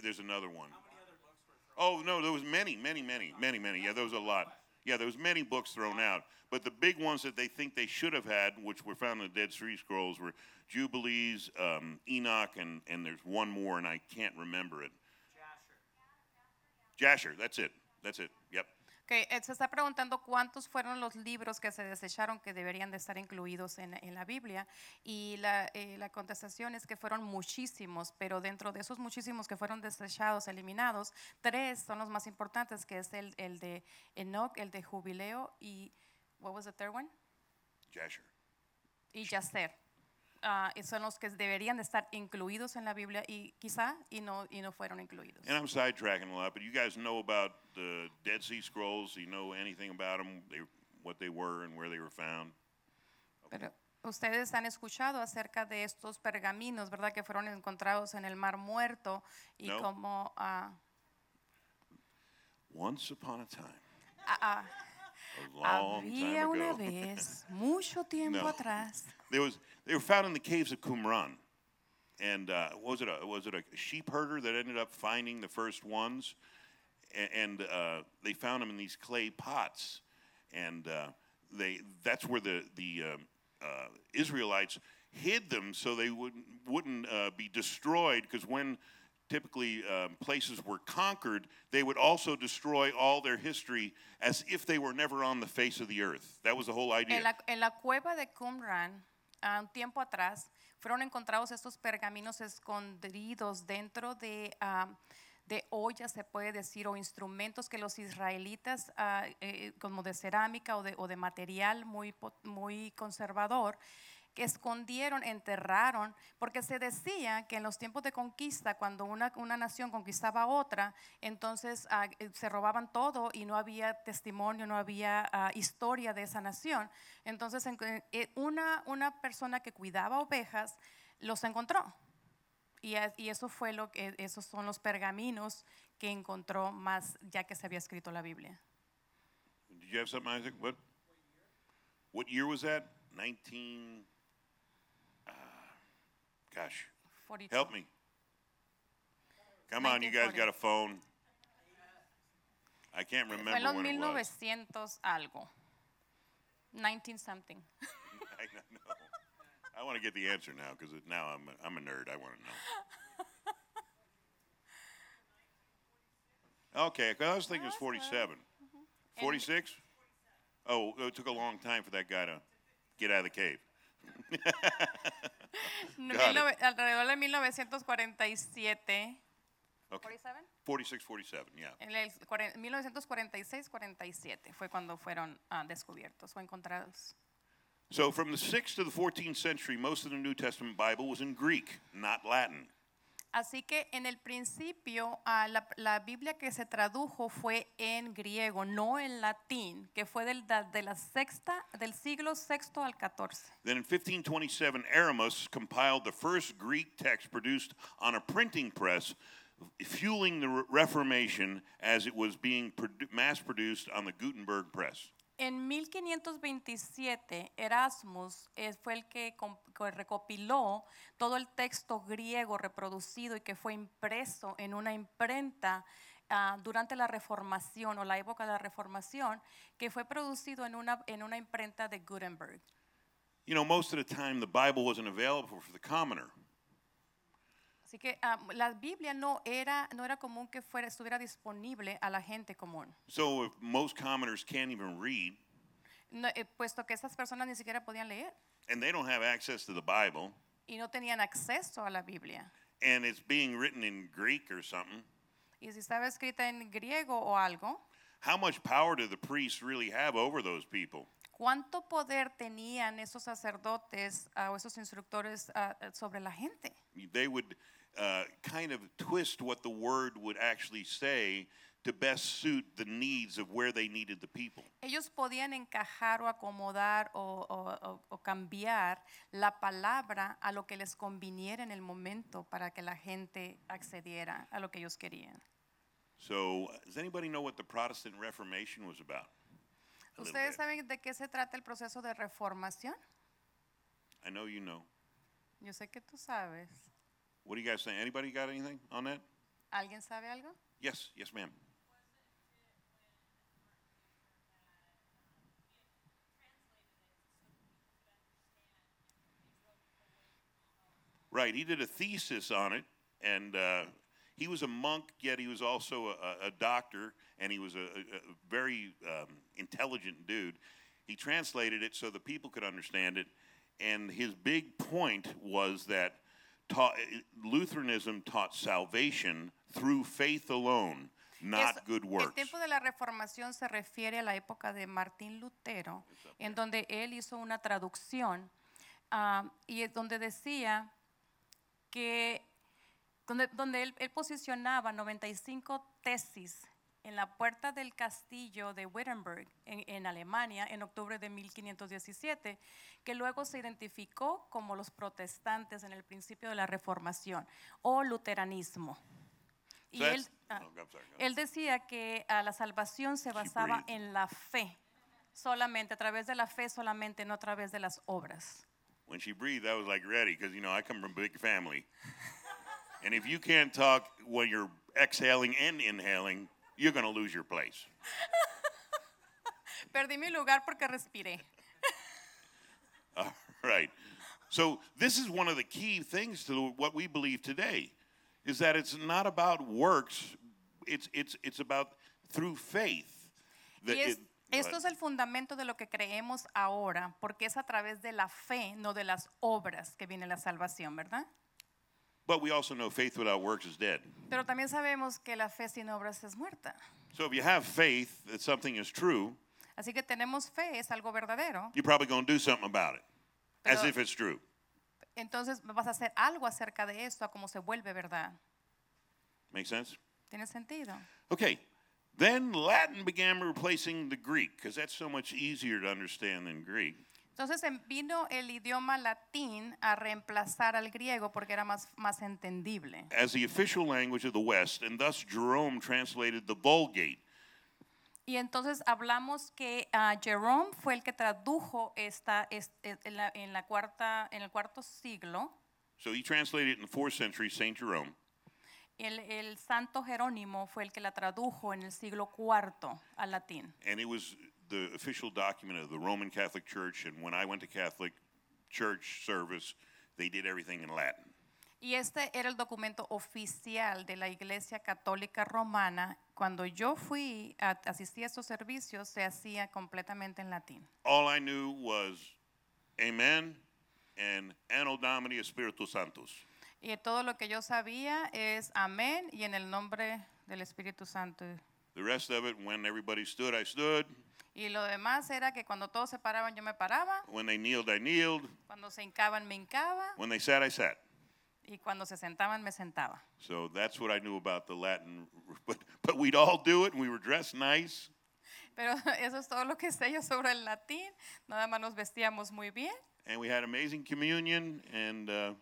There's another one. how many other books were thrown? Oh, no, there was many, many, many, many, many. Yeah, there was a lot. Yeah, there was many books thrown out, but the big ones that they think they should have had, which were found in the Dead Sea Scrolls, were Jubilees, um, Enoch, and, and there's one more, and I can't remember it. Jasher. Jasher, that's it. That's it. Que eh, se está preguntando cuántos fueron los libros que se desecharon que deberían de estar incluidos en, en la Biblia y la, eh, la contestación es que fueron muchísimos, pero dentro de esos muchísimos que fueron desechados, eliminados, tres son los más importantes, que es el, el de Enoch, el de Jubileo y what was the third one? Jasher. Y Yacer. Ah, son los que deberían de estar incluidos en la Biblia y quizá y no y no fueron incluidos. And I'm sidetracking a lot, but you guys know about the Dead Sea Scrolls? You know anything about them? They, what they were and where they were found? Pero ustedes han escuchado acerca de estos pergaminos, ¿verdad? Que fueron encontrados en el Mar Muerto y No. como ah, Once upon a time, ah, a long time había una ago, vez, mucho tiempo No. atrás, there was they were found in the caves of Qumran, and uh, was it a was it a sheep herder that ended up finding the first ones, A- and uh, they found them in these clay pots, and uh, they that's where the the um, uh, Israelites hid them so they wouldn't wouldn't uh, be destroyed because when typically um, places were conquered, they would also destroy all their history as if they were never on the face of the earth. That was the whole idea. en la, en la cueva de Qumran, ah, un tiempo atrás, fueron encontrados estos pergaminos escondidos dentro de, ah, de ollas, se puede decir, o instrumentos que los israelitas, ah, eh, como de cerámica o de, o de material muy, muy conservador, escondieron, enterraron, porque se decía que en los tiempos de conquista, cuando una, una nación conquistaba a otra, entonces ah, eh, se robaban todo y no había testimonio, no había ah, historia de esa nación. Entonces en- eh, una, una persona que cuidaba ovejas los encontró. Y, y eso fue lo que, esos son los pergaminos que encontró más ya que se había escrito la Biblia. Did you have something, Isaac? What? What year was that? 19. Gosh, 42. help me. Come on, you guys got a phone. I can't Fue en remember los when it was. 1900 algo. 19 something. *laughs* I know. I want to get the answer now because now I'm a, I'm a nerd. I want to know. Okay, 'cause I was thinking it was 47. Mm-hmm. 46? Oh, it took a long time for that guy to get out of the cave. Alrededor de 1947. Okay. 47? 46, 47, yeah. En el cuaren- 1946-47 fue cuando fueron ah, descubiertos o encontrados. So from the 6th to the 14th century, most of the New Testament Bible was in Greek, not Latin. Así que en el principio ah, la, la Biblia que se tradujo fue en griego, no en latín, que fue del, de la sexta, del siglo sexto al 14. Then in 1527, Aramus compiled the first Greek text produced on a printing press, fueling the Re- Reformation as it was being mass produced on the Gutenberg press. En 1527, Erasmus eh, fue el que, recopiló todo el texto griego reproducido y que fue impreso en una imprenta ah, durante la Reformación o la época de la Reformación, que fue producido en una, en una imprenta de Gutenberg. You know, most of the time the Bible wasn't available for the commoner. Así que ah, la Biblia no era, no era común que fuera, estuviera disponible a la gente común, So if most commoners can't even read, No, eh, puesto que esas personas ni siquiera podían leer and they don't have access to the Bible, y no tenían acceso a la Biblia. and it's being written in Greek or something, Y si estaba escrita en griego o algo, how much power do the priests really have over those people? ¿cuánto poder tenían esos sacerdotes ah, o esos instructores ah, sobre la gente? They would uh, kind of twist what the word would actually say to best suit the needs of where they needed the people. Ellos podían encajar o acomodar o, o- o- cambiar la palabra a lo que les conviniera en el momento para que la gente accediera a lo que ellos querían. So, does anybody know what the Protestant Reformation was about? A ¿Ustedes saben de qué se trata el proceso de reformación? I know you know. Yo sé que tú sabes. What do you guys think? Anybody got anything on that? ¿Alguien sabe algo? Yes, yes, ma'am. Right, he did a thesis on it, and uh, he was a monk, yet he was also a, a doctor, and he was a, a, very um, intelligent dude. He translated it so the people could understand it, and his big point was that taught, Lutheranism taught salvation through faith alone, not Es- good El works. tiempo de la reformación se refiere a la época de Martín Lutero, en donde él hizo una traducción ah, y es donde decía que, donde, donde él, él posicionaba 95 tesis en la puerta del castillo de Wittenberg en, en Alemania en octubre de 1517, que luego se identificó como los protestantes en el principio de la reformación o luteranismo. Y él, ah, él decía que ah, la salvación se basaba en la fe, solamente, a través de la fe solamente, no a través de las obras. When she breathed, I was like ready because you know I come from a big family, and if you can't talk when you're exhaling and inhaling, you're gonna lose your place. *laughs* Perdí mi lugar porque respiré. *laughs* All right. So this is one of the key things to what we believe today, is that it's not about works. It's it's it's about through faith. that Y es- it- esto es el fundamento de lo que creemos ahora, porque es a través de la fe, no de las obras, que viene la salvación, ¿verdad? But we also know faith without works is dead. Pero también sabemos que la fe sin obras es muerta. So if you have faith that something is true, Así que tenemos fe, es algo verdadero. you're probably going to do something about it, as if it's true. Entonces vas a hacer algo acerca de esto, a cómo se vuelve verdad. Make sense? ¿Tiene sentido? Okay. Then Latin began replacing the Greek because that's so much easier to understand than Greek. Entonces em- vino el idioma latín a reemplazar al griego porque era más, más entendible. as the official language of the West, and thus Jerome translated the Vulgate. Y entonces hablamos que ah, Jerome fue el que tradujo esta, es- es- en, la, en la cuarta, en el cuarto siglo. So he translated it in the fourth century, St. Jerome. El, el santo Jerónimo fue el que la tradujo en el siglo cuarto al latín. And it was the official document of the Roman Catholic Church. And when I went to Catholic church service, they did everything in Latin. Y este era el documento oficial de la Iglesia Católica Romana. Cuando yo fui, a, asistí a estos servicios, se hacía completamente en latín. All I knew was Amen and Anno Domini Spiritus Sanctus. Y todo lo que yo sabía es amén y en el nombre del Espíritu Santo. The rest of it, when everybody stood, I stood. Y lo demás era que cuando todos se paraban, yo me paraba. When they kneeled, I kneeled. Cuando se hincaban, me hincaba. When they sat, I sat. Y cuando se sentaban, me sentaba. So that's what I knew about the Latin. But, but we'd all do it, and we were dressed nice. Pero *laughs* eso es todo lo que sé yo sobre el latín. Nada más nos vestíamos muy bien and we had amazing communion, and uh,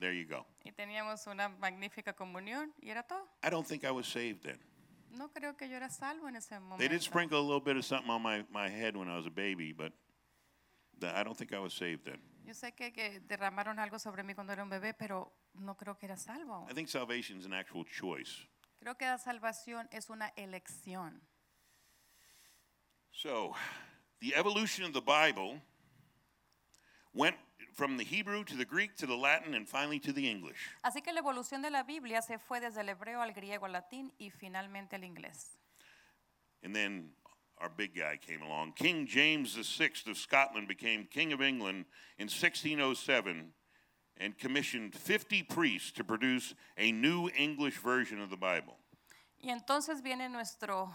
there you go. y teníamos una magnífica comunión y era todo. I don't think I was saved then. No creo que yo era salvo en ese They did sprinkle a little bit of something on my, my head when I was a baby, but the, I don't think I was saved then. Yo sé que, que derramaron algo sobre mí cuando era un bebé, pero no creo que era salvo. I think salvation is an actual choice. Creo que la salvación es una elección. So, the evolution of the Bible went from the Hebrew to the Greek to the Latin and finally to the English. Así que la evolución de la Biblia se fue desde el hebreo al griego, al latín y finalmente al inglés. And then our big guy came along. King James VI of Scotland became King of England in 1607 and commissioned 50 priests to produce a new English version of the Bible. Y entonces viene nuestro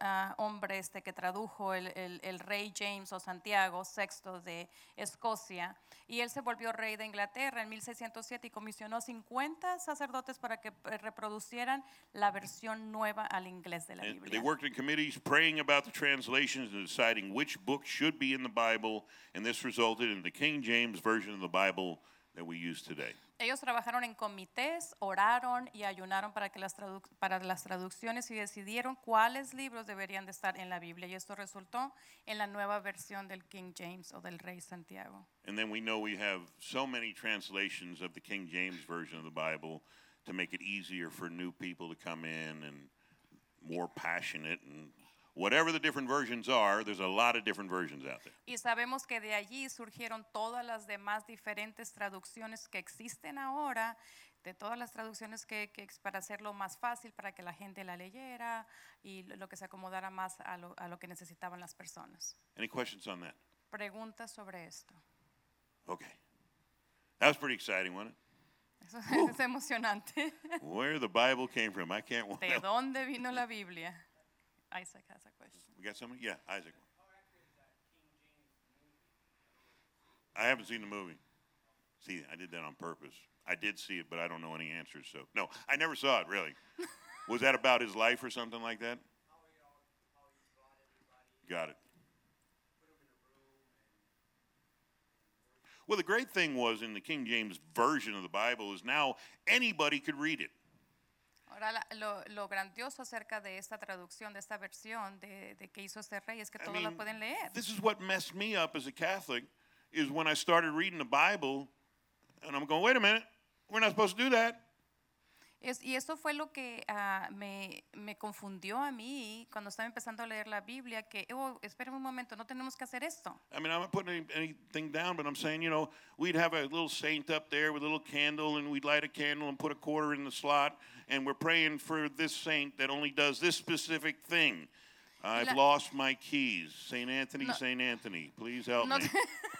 ah, hombre este que tradujo el, el- el rey James o Santiago VI de Escocia y él se volvió rey de Inglaterra en 1607 y comisionó 50 sacerdotes para que eh, reproducieran la versión nueva al inglés de la And they Biblia. worked in committees praying about the translations and deciding which book should be in the Bible, and this resulted in the King James version of the Bible that we use today. Ellos trabajaron en comités, oraron y ayunaron para, que las, para las traducciones y decidieron cuáles libros deberían de estar en la Biblia. Y esto resultó en la nueva versión del King James o del Rey Santiago. And then we know we have so many translations of the King James version of the Bible to make it easier for new people to come in and more passionate and whatever the different versions are, there's a lot of different versions out there. Y sabemos que de allí surgieron todas las demás diferentes traducciones que existen ahora, de todas las traducciones que, que para hacerlo más fácil, para que la gente la leyera y lo que se acomodara más a lo, a lo que necesitaban las personas. Any questions on that? Preguntas sobre esto. Okay. That was pretty exciting, wasn't it? Eso es *laughs* emocionante. Where the Bible came from. I can't. ¿De *laughs* dónde vino la Biblia? Isaac has a question. We got somebody? Yeah, Isaac. I haven't seen the movie. See, I did that on purpose. I did see it, but I don't know any answers. So, no, I never saw it, really. *laughs* Was that about his life or something like that? Got it. Well, the great thing was in the King James Version of the Bible is now anybody could read it. La- lo, lo grandioso acerca de esta traducción, de esta versión de, de que hizo este rey, es que I todos la mean, pueden leer. This is what messed me up as a Catholic is when I started reading the Bible and I'm going, wait a minute, we're not supposed to do that. Es- y eso fue lo que ah, me, me confundió a mí cuando estaba empezando a leer la Biblia, que, oh, esperen un momento, no tenemos que hacer esto. I mean, I'm not putting any, anything down, but I'm saying, you know, we'd have a little saint up there with a little candle, and we'd light a candle and put a quarter in the slot, and we're praying for this saint that only does this specific thing. I've la- lost my keys. St. Anthony, No- St. Anthony, please help No, me. *laughs*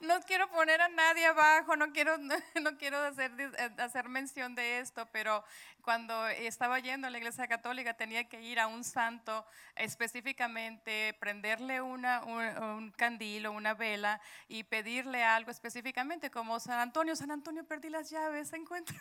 no, quiero poner a nadie abajo, no quiero, *laughs* no quiero hacer, eh, hacer mención de esto, pero cuando estaba yendo a la iglesia católica tenía que ir a un santo específicamente, prenderle una, un, candil o una vela y pedirle algo específicamente, como San Antonio, San Antonio, perdí las llaves, encuentra.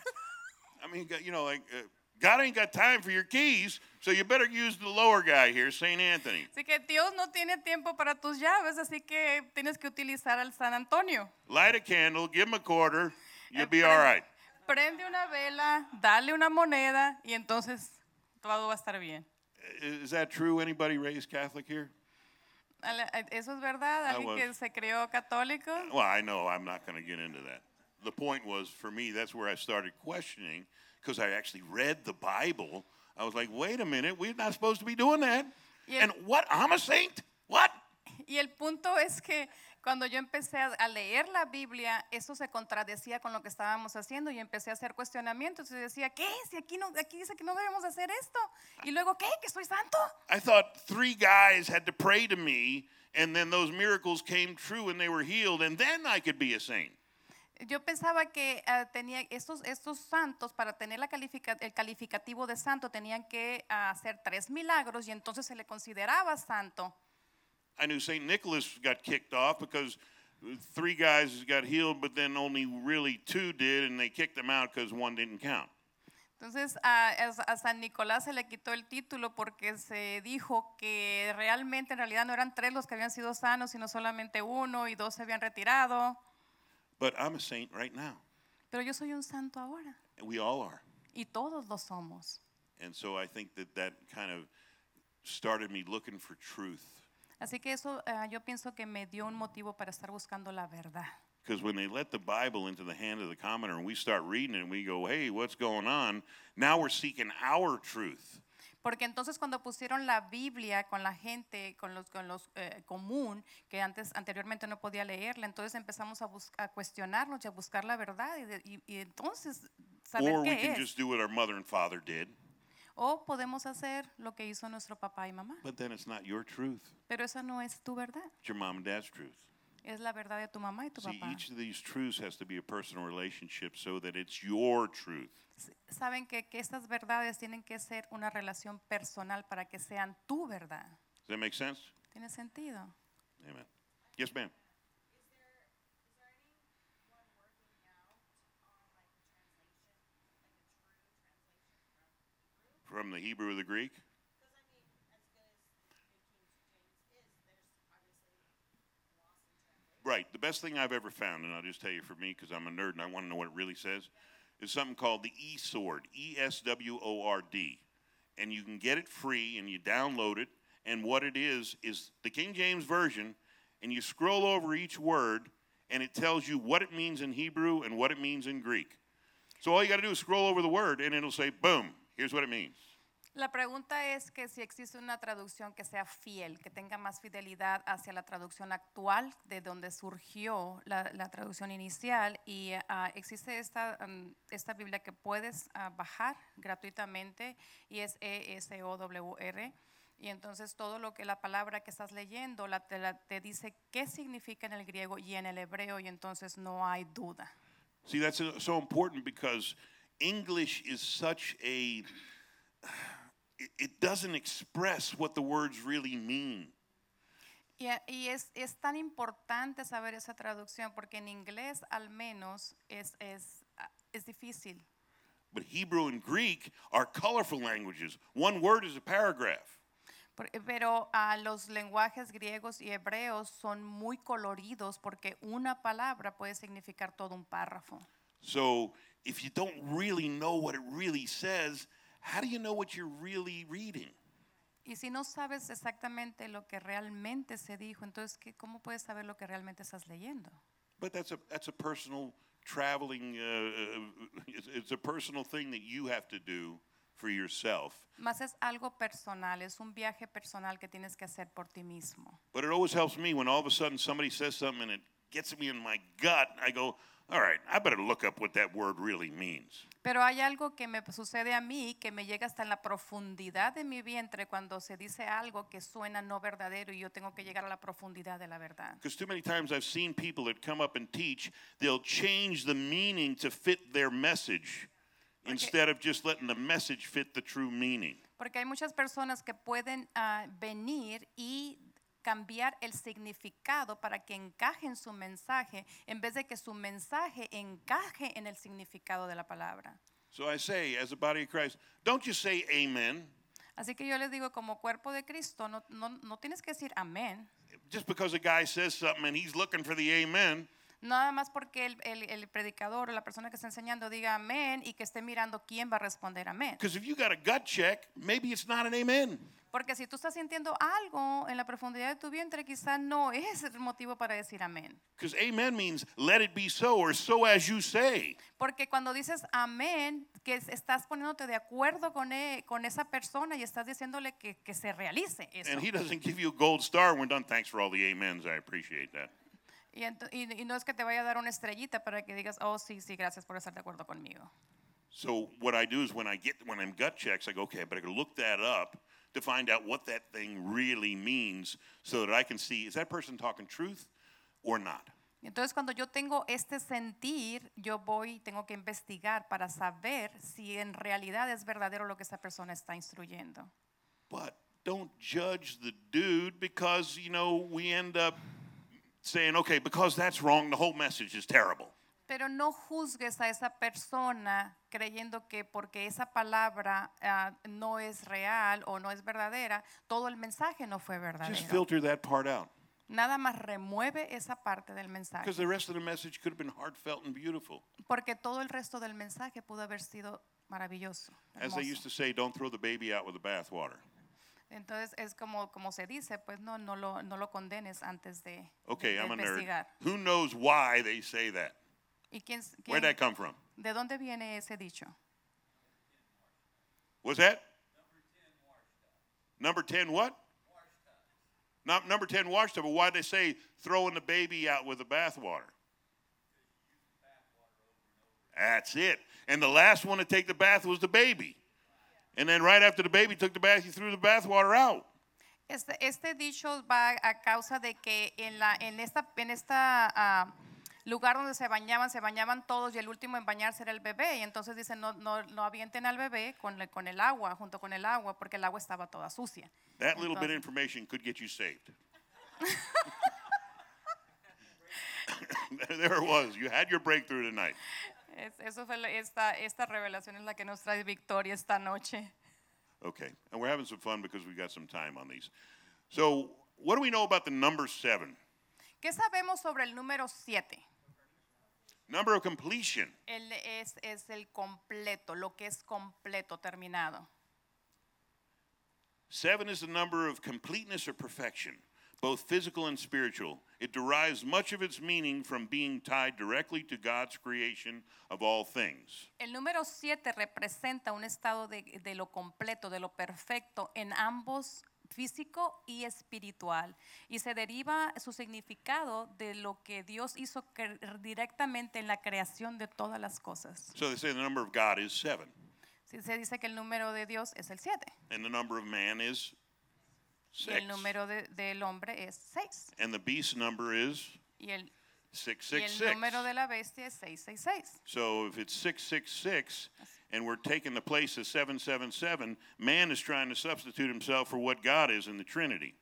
I uh, God ain't got time for your keys, so you better use the lower guy here, St. Anthony. Así que Dios no tiene tiempo para tus llaves, así que tienes que utilizar al San Antonio. Light a candle, give him a quarter, you'll Eh, be all right. prende- una vela, dale una moneda y entonces todo va a estar bien. Is that true? Anybody raised Catholic here? Eh, ¿Eso es verdad? ¿Alguien que se creó católico? Well, I know I'm not going to get into that. The point was, for me, that's where I started questioning because I actually read the Bible. I was like, wait a minute, we're not supposed to be doing that. Yeah. And what? I'm a saint? What? Y el punto es que cuando yo empecé a, a leer la Biblia, eso se contradecía con lo que estábamos haciendo y empecé a hacer cuestionamientos y decía, ¿qué? Si aquí, no, aquí dice que no debemos hacer esto. Y luego, ¿qué? ¿Que soy santo? I thought three guys had to pray to me, and then those miracles came true and they were healed, and then I could be a saint. Yo pensaba que ah, tenía estos, estos santos, para tener la califica- el calificativo de santo, tenían que ah, hacer tres milagros y entonces se le consideraba santo. I knew St. Nicholas got kicked off because three guys got healed, but then only really two did, and they kicked them out because one didn't count. Entonces a- a San Nicolás se le quitó el título porque se dijo que realmente en realidad no eran tres los que habían sido sanos, sino solamente uno y dos se habían retirado. But I'm a saint right now, Pero yo soy un santo ahora and we all are. y todos lo somos. And so I think that that kind of started me looking for truth. Así que eso ah, yo pienso que me dio un motivo para estar buscando la verdad. Because when they let the Bible into the hand of the commoner and we start reading it and we go, hey, what's going on? Now we're seeking our truth. Porque entonces cuando pusieron la Biblia con la gente, con los, con los eh, común, que antes anteriormente no podía leerla, entonces empezamos a, a cuestionarnos y a buscar la verdad y, de- y- y entonces saber Or we qué can es. just do what our mother and father did, O podemos hacer lo que hizo nuestro papá y mamá. but then it's not your truth. Pero esa no es tu verdad, It's your mom and dad's truth. Es la verdad de tu mamá y tu See, papá. each of these truths has to be a personal relationship so that it's your truth. Saben que, que estas verdades tienen que ser una relación personal para que sean tu verdad. Does that make sense? ¿Tiene sentido? Amen. Yes, ma'am. From the Hebrew or the Greek? Right. The best thing I've ever found, and I'll just tell you for me because I'm a nerd and I want to know what it really says, is something called the E Sword, E S W O R D. And you can get it free and you download it. And what it is, is the King James Version, and you scroll over each word and it tells you what it means in Hebrew and what it means in Greek. So all you got to do is scroll over the word and it'll say, boom, here's what it means. La pregunta es que si existe una traducción que sea fiel, que tenga más fidelidad hacia la traducción actual de donde surgió la, traducción inicial y ah, existe esta, mm, esta Biblia que puedes ah, bajar gratuitamente y es ESOWR y entonces todo lo que la palabra que estás leyendo la- te, dice qué significa en el griego y en el hebreo y entonces no hay duda. See, that's so important because English is such a. It, doesn't express what the words really mean. Y, a- y es, es tan importante saber esa traducción porque en inglés al menos es, es, es difícil. But Hebrew and Greek are colorful languages. One word is a paragraph. Pero a los lenguajes griegos y hebreos son muy coloridos porque una palabra puede significar todo un párrafo. So if you don't really know what it really says, how do you know what you're really reading? Y si no sabes exactamente lo que realmente se dijo, entonces ¿qué- ¿cómo puedes saber lo que realmente estás leyendo? But that's a that's a personal traveling. Uh, it's, it's a personal thing that you have to do for yourself. Más es algo personal, es un viaje personal que tienes que hacer por ti mismo. But it always helps me when all of a sudden somebody says something and it gets me in my gut. I go, all right, I better look up what that word really means. Pero hay algo que me sucede a mí que me llega hasta en la profundidad de mi vientre cuando se dice algo que suena no verdadero y yo tengo que llegar a la profundidad de la verdad. Because too many times I've seen people that come up and teach, they'll change the meaning to fit their message instead of just letting the message fit the true meaning. Porque hay muchas personas que pueden ah, venir y cambiar el significado para que encaje en su mensaje en vez de que su mensaje encaje en el significado de la palabra. So I say, as a body of Christ, don't just say amen. Así que yo les digo, como cuerpo de Cristo, no, no, no tienes que decir amén. Just because a guy says something and he's looking for the amen, Nada más porque el, el- el predicador o la persona que está enseñando diga amén y que esté mirando quién va a responder amén. because if you got a gut check, maybe it's not an amen. Porque si tú estás sintiendo algo en la profundidad de tu vientre, quizá no es el motivo para decir amén. Because amen means let it be so or so as you say. Porque cuando dices amén, que es- estás poniéndote de acuerdo con, e- con esa persona y estás diciéndole que, que se realice eso. And he doesn't give you a gold star when done. Thanks for all the amens. I appreciate that. Y, y- y no es que te vaya a dar una estrellita para que digas, oh, sí, sí, gracias por estar de acuerdo conmigo. So what I do is when I get when I'm gut checks, I go, okay, I better look that up to find out what that thing really means, so that I can see is that person talking truth or not. Entonces, cuando yo tengo este sentir, yo voy tengo que investigar para saber si en realidad es verdadero lo que esa persona está instruyendo. But don't judge the dude because you know we end up saying, okay, because that's wrong, the whole message is terrible. Pero no juzgues a esa persona creyendo que porque esa palabra ah, no es real o no es verdadera, todo el mensaje no fue Just verdadero. filter that part out. Nada más remueve esa parte del mensaje. Because the rest of the message could have been heartfelt and beautiful. Porque todo el resto del mensaje pudo haber sido maravilloso. As they used to say, don't throw the baby out with the bathwater. Entonces es como, como se dice, pues no, no, lo, no lo condenes antes de, Okay, de I'm a nerd. investigar. Who knows why they say that? ¿Y quién, Where'd that come from? de dónde viene ese dicho? What's that? Number 10 what? Not number 10 wash tub, but why'd they say throwing the baby out with the bathwater? That's it. And the last one to take the bath was the baby. And then right after the baby took the bath, he threw the bathwater out. Este, este dicho va a causa de que en, la, en esta, en esta ah, lugar donde se bañaban, se bañaban todos y el último en bañarse era el bebé. Y entonces dicen, no, no, no avienten al bebé con, el- con el agua, junto con el agua, porque el agua estaba toda sucia. That little bit of information could get you saved. *laughs* *laughs* there it was. You had your breakthrough tonight. Es- eso fue esta, esta revelación es la que nos trae victoria esta noche. Okay. And we're having some fun because we got some time on these. So, what do we know about the number seven? ¿Qué sabemos sobre el número 7? Number of completion. Él es, es el completo, lo que es completo, terminado. Seven is the number of completeness or perfection, both physical and spiritual, It derives much of its meaning from being tied directly to God's creation of all things. El número 7 representa un estado de, de lo completo, de lo perfecto en ambos físico y espiritual. Y se deriva su significado de lo que Dios hizo directamente en la creación de todas las cosas. So they say the number of God is seven, Si se dice que el número de Dios es el 7 and the number of man is y six. el número de- del hombre es 6 And the beast number is y el, y 666. el número de la bestia es 666. So if it's 666 and we're taking the place of 777, man is trying to substitute himself for what God is in the Trinity.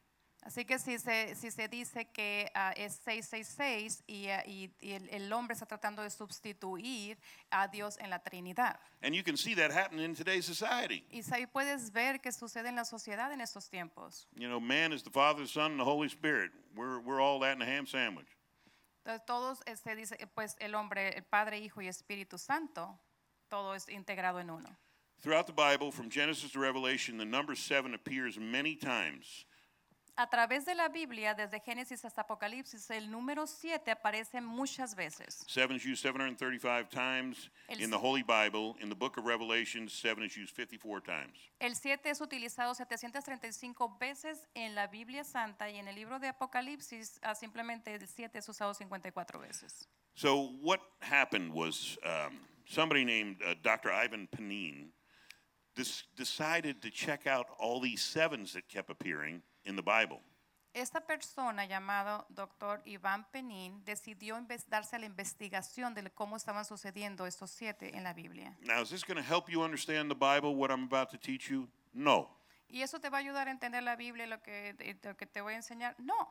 Así que si se, si se dice que ah, es 666 y, ah, y- y el, el hombre está tratando de sustituir a Dios en la Trinidad. And you can see that happening in today's society. Y ahí puedes ver que sucede en la sociedad en estos tiempos. You know, man is the Father, the Son, and the Holy Spirit. We're, we're all that in a ham sandwich. Entonces todos, este, dice, pues el hombre, el Padre, Hijo y Espíritu Santo, todo es integrado en uno. Throughout the Bible, from Genesis to Revelation, the number seven appears many times. A través de la Biblia, desde Génesis hasta Apocalipsis, el número 7 aparece muchas veces. Seven is used 735 times El in the Holy Bible. In the book of Revelation, seven is used 54 times. El 7 es utilizado 735 veces en la Biblia Santa y en el libro de Apocalipsis ah, simplemente el 7 es usado 54 veces. So what happened was um, somebody named uh, Dr. Ivan Panin dis- decided to check out all these sevens that kept appearing in the Bible. Esta persona llamado Dr. Iván Penín decidió inves- darse a la investigación de cómo estaban sucediendo estos siete en la Biblia. Now, is this going to help you understand the Bible, what I'm about to teach you? No. ¿Y eso te va a ayudar a entender la Biblia y lo que, y lo que te voy a enseñar? No.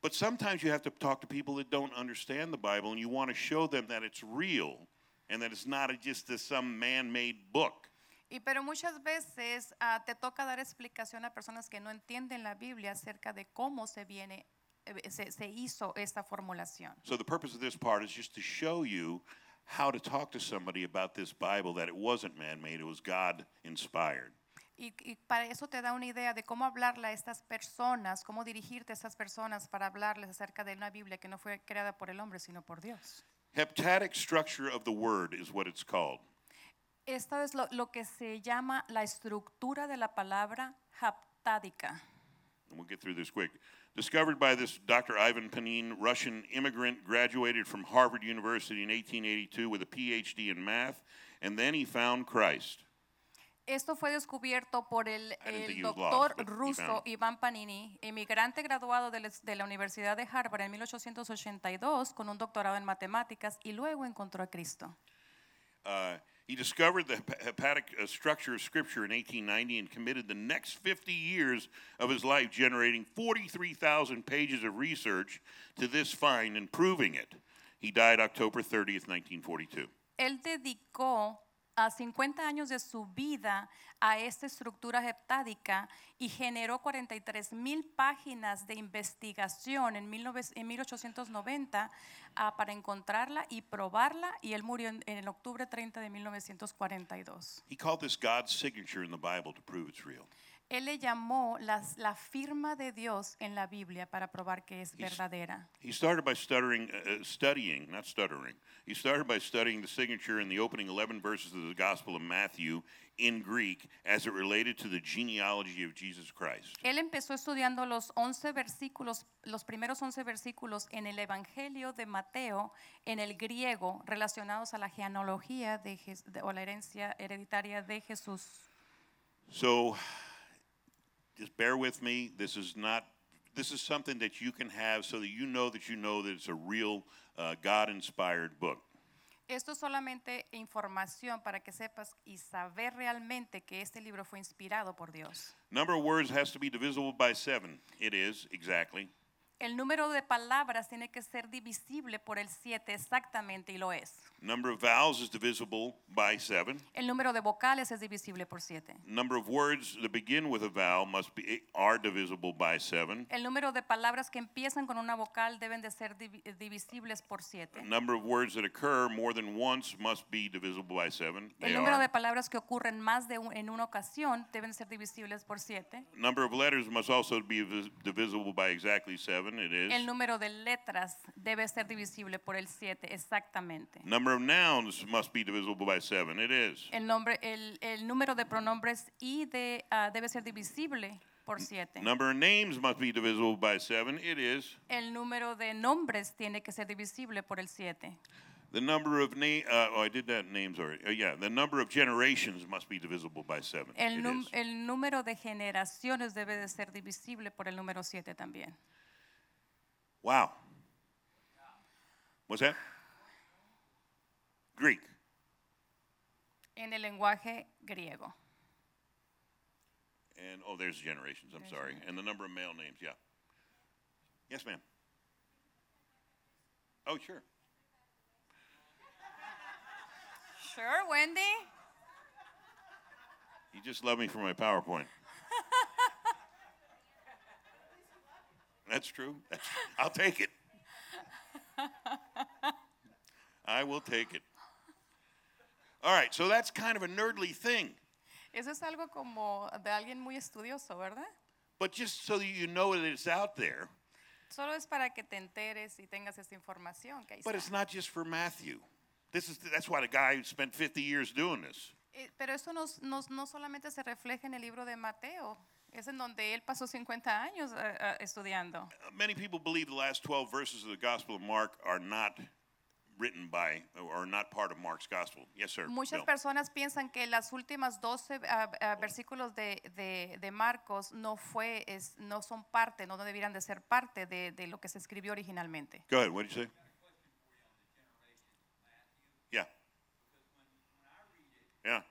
But sometimes you have to talk to people that don't understand the Bible and you want to show them that it's real and that it's not just a, some man made book. Y pero muchas veces ah, te toca dar explicación a personas que no entienden la Biblia acerca de cómo se viene, eh, se, se hizo esta formulación. So the purpose of this part is just to show you how to talk to somebody about this Bible that it wasn't man made, it was God inspired. Y, y para eso te da una idea de cómo hablarle a estas personas, cómo dirigirte a estas personas para hablarles acerca de una Biblia que no fue creada por el hombre, sino por Dios. Heptadic structure of the word is what it's called. Esto es lo, lo que se llama la estructura de la palabra haptádica. And we'll get through this quick. Discovered by this Dr. Ivan Panin, Russian immigrant, graduated from Harvard University in 1882 with a PhD in math, and then he found Christ. Esto fue descubierto por el, el doctor lost, ruso Iván Panini, emigrante graduado de, la- de la Universidad de Harvard en 1882 con un doctorado en matemáticas y luego encontró a Cristo. Uh, he discovered the hep- hepatic uh, structure of Scripture in 1890 and committed the next 50 years of his life generating 43,000 pages of research to this find and proving it. He died October 30th, 1942. Él dedicó a 50 años de su vida a esta estructura heptádica y generó 43 mil páginas de investigación en, 19 en 1890 ah, para encontrarla y probarla y él murió en, en el octubre 30 de 1942. He called this God's signature in the Bible to prove it's real. Él le llamó las- la firma de Dios en la Biblia para probar que es verdadera. He started by stuttering, uh, uh, studying, not stuttering. He started by studying the signature in the opening 11 verses of the Gospel of Matthew in Greek as it related to the genealogy of Jesus Christ. Él empezó estudiando los 11 versículos, los primeros 11 versículos en el Evangelio de Mateo en el griego relacionados a la genealogía de, de- o la herencia hereditaria de Jesús. So just bear with me. This is not this is something that you can have so that you know that you know that it's a real uh, God-inspired book. Esto es solamente información para que sepas y saber realmente que este libro fue inspirado por Dios. Number of words has to be divisible by 7. It is exactly. El número de palabras tiene que ser divisible por el 7 exactamente y lo es. Number of vowels is divisible by seven. El número de vocales es divisible por siete. Number of words that begin with a vowel must be are divisible by seven. El número de palabras que empiezan con una vocal deben de ser eh, divisibles por 7. Number of words that occur more than once must be divisible by seven. El They número are. de palabras que ocurren más de un- en una ocasión deben ser divisibles por siete. Number of letters must also be divisible by exactly seven. It is. El número de letras debe ser divisible por el 7, exactamente. Number of nouns must be divisible by seven. It is. El, nombre, el, el número de pronombres y de, ah, debe ser divisible por 7. Number of names must be divisible by seven. It is. El número de nombres tiene que ser divisible por el 7. The number of name. Uh, oh, I did that names already. Uh, yeah. The number of generations must be divisible by seven. El, It num- is. el número de generaciones debe de ser divisible por el número 7 también. Wow. What's that? Greek. En el lenguaje griego. And oh, there's generations. I'm sorry. And the number of male names. Yeah. Yes, ma'am. Oh, sure. Sure, Wendy. You just love me for my PowerPoint. *laughs* That's true. That's, I'll take it. *laughs* I will take it. All right, so that's kind of a nerdly thing. Eso es algo como de alguien muy estudioso, ¿verdad? But just so that you know that it's out there, Solo es para que te enteres y tengas esta información que ahí but está. it's not just for Matthew. This is that's why the guy who spent 50 years doing this. Eh, Pero eso nos- nos- no solamente se refleja en el libro de Mateo, es en donde él pasó 50 años eh, eh, estudiando. Uh, Many people believe the last 12 verses of the Gospel of Mark are not written by or not part of Mark's Gospel. Yes, sir. Muchas Bill. personas piensan que las últimas 12 ah, ah, versículos de, de- de Marcos no, fue, es- no son parte, no debieran de ser parte de, de lo que se escribió originalmente. Go ahead. What did you say? Yeah. Yeah.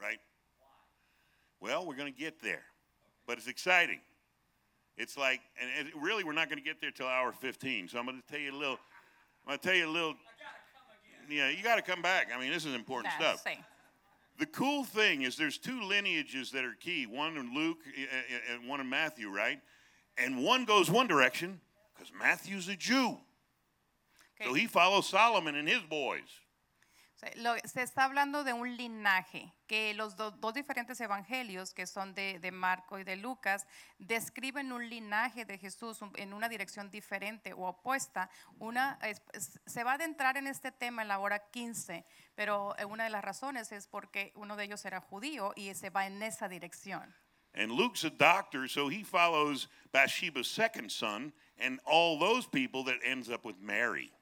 Right. Well, we're going to get there, but it's exciting. It's like, and it, really, we're not going to get there till hour 15. So I'm going to tell you a little. I'm going to tell you a little. Yeah, you got to come back. I mean, this is important Ya stuff. sé. The cool thing is there's two lineages that are key. One in Luke and one in Matthew, right? And one goes one direction because Matthew's a Jew. So he follows Solomon and his boys. Se está hablando de un linaje, que los do- dos diferentes evangelios, que son de, Marco y de Lucas, describen un linaje de Jesús en una dirección diferente o opuesta. Una, se va a adentrar en este tema en la hora 15, pero eh, una de las razones es porque uno de ellos era judío y se va en esa dirección. And Luke's a doctor, so he follows Bathsheba's second son and all those people that ends up with Mary.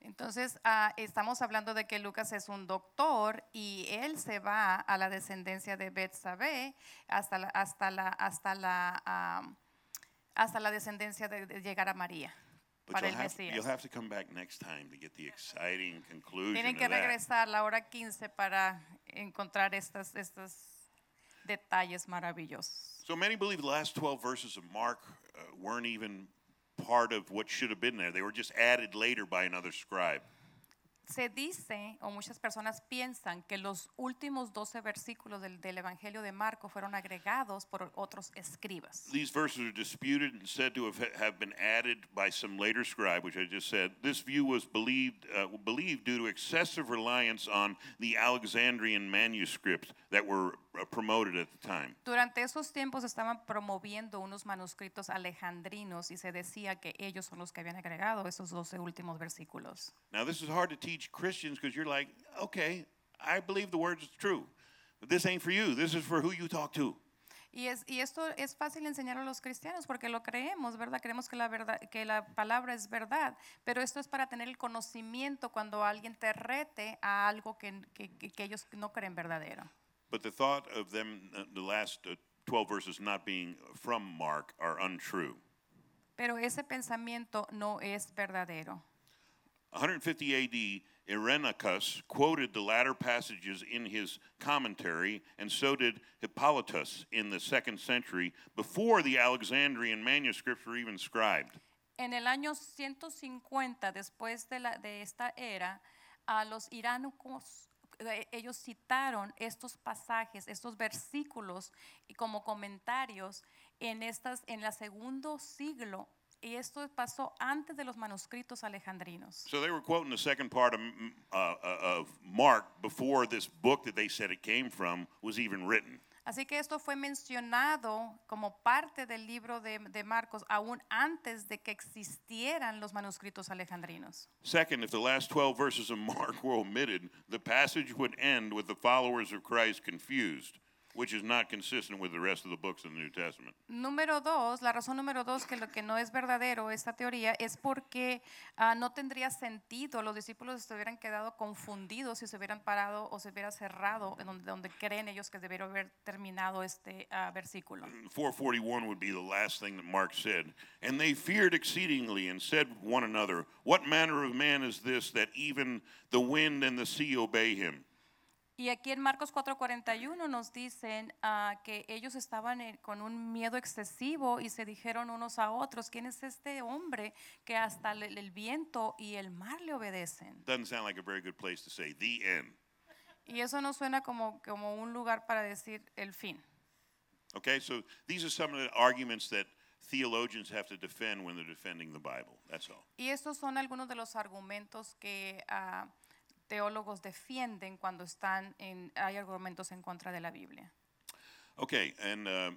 Entonces, ah, estamos hablando de que Lucas es un doctor y él se va a la descendencia de Betsabé hasta la, hasta la, hasta la, ah, hasta la descendencia de, de llegar a María But para el have, Mesías. you'll have to come back next time to get the exciting conclusion Tienen of que that. regresar a la hora 15 para encontrar estos, estos detalles maravillosos. So many believe the last 12 verses of Mark uh, weren't even part of what should have been there. They were just added later by another scribe. Se dice, o muchas personas piensan, que los últimos 12 versículos del, del Evangelio de Marco fueron agregados por otros escribas. These verses are disputed and said to have, have been added by some later scribe, which I just said. This view was believed, uh, believed due to excessive reliance on the Alexandrian manuscripts that were promoted at the time. Durante esos tiempos estaban promoviendo unos manuscritos alejandrinos y se decía que ellos son los que habían agregado esos 12 últimos versículos. Now, this is hard to teach Christians because you're like, okay, I believe the word is true. But this ain't for you. This is for who you talk to. Y, es, y esto es fácil enseñar a los cristianos porque lo creemos, ¿verdad? Creemos que la, verdad, que la palabra es verdad, pero esto es para tener el conocimiento cuando alguien te rete a algo que, que- que- que ellos no creen verdadero. But the thought of them, uh, the last uh, 12 verses not being from Mark, are untrue. Pero ese pensamiento no es verdadero. 150 AD, Irenaeus quoted the latter passages in his commentary, and so did Hippolytus in the second century, before the Alexandrian manuscripts were even scribed. En el año 150 después de, la, de esta era, a los iránicos eh, ellos citaron estos pasajes, estos versículos como comentarios en estas en el segundo siglo y esto pasó antes de los manuscritos alejandrinos. So they were quoting the second part of, uh, uh, of Mark before this book that they said it came from was even written. Así que esto fue mencionado como parte del libro de, Marcos aún antes de que existieran los manuscritos alejandrinos. Second, if the last 12 verses of Mark were omitted, the passage would end with the followers of Christ confused, which is not consistent with the rest of the books in the New Testament. Número dos, la razón número dos que lo que no es verdadero esta teoría es porque ah, no tendría sentido, los discípulos se hubieran quedado confundidos si se hubieran parado o se hubiera cerrado en donde, donde creen ellos que debiera haber terminado este ah, versículo. 441 would be the last thing that Mark said. And they feared exceedingly and said one another, What manner of man is this that even the wind and the sea obey him? Y aquí en Marcos 4:41 nos dicen ah, que ellos estaban eh, con un miedo excesivo y se dijeron unos a otros, ¿quién es este hombre que hasta el, el viento y el mar le obedecen? Doesn't sound like a very good place to say the end. Y eso no suena como, como un lugar para decir el fin. Okay, so these are some of the arguments that theologians have to defend when they're defending the Bible. That's all. Y estos son algunos de los argumentos que ah, teólogos defienden cuando están en, hay argumentos en contra de la Biblia. Okay, and uh,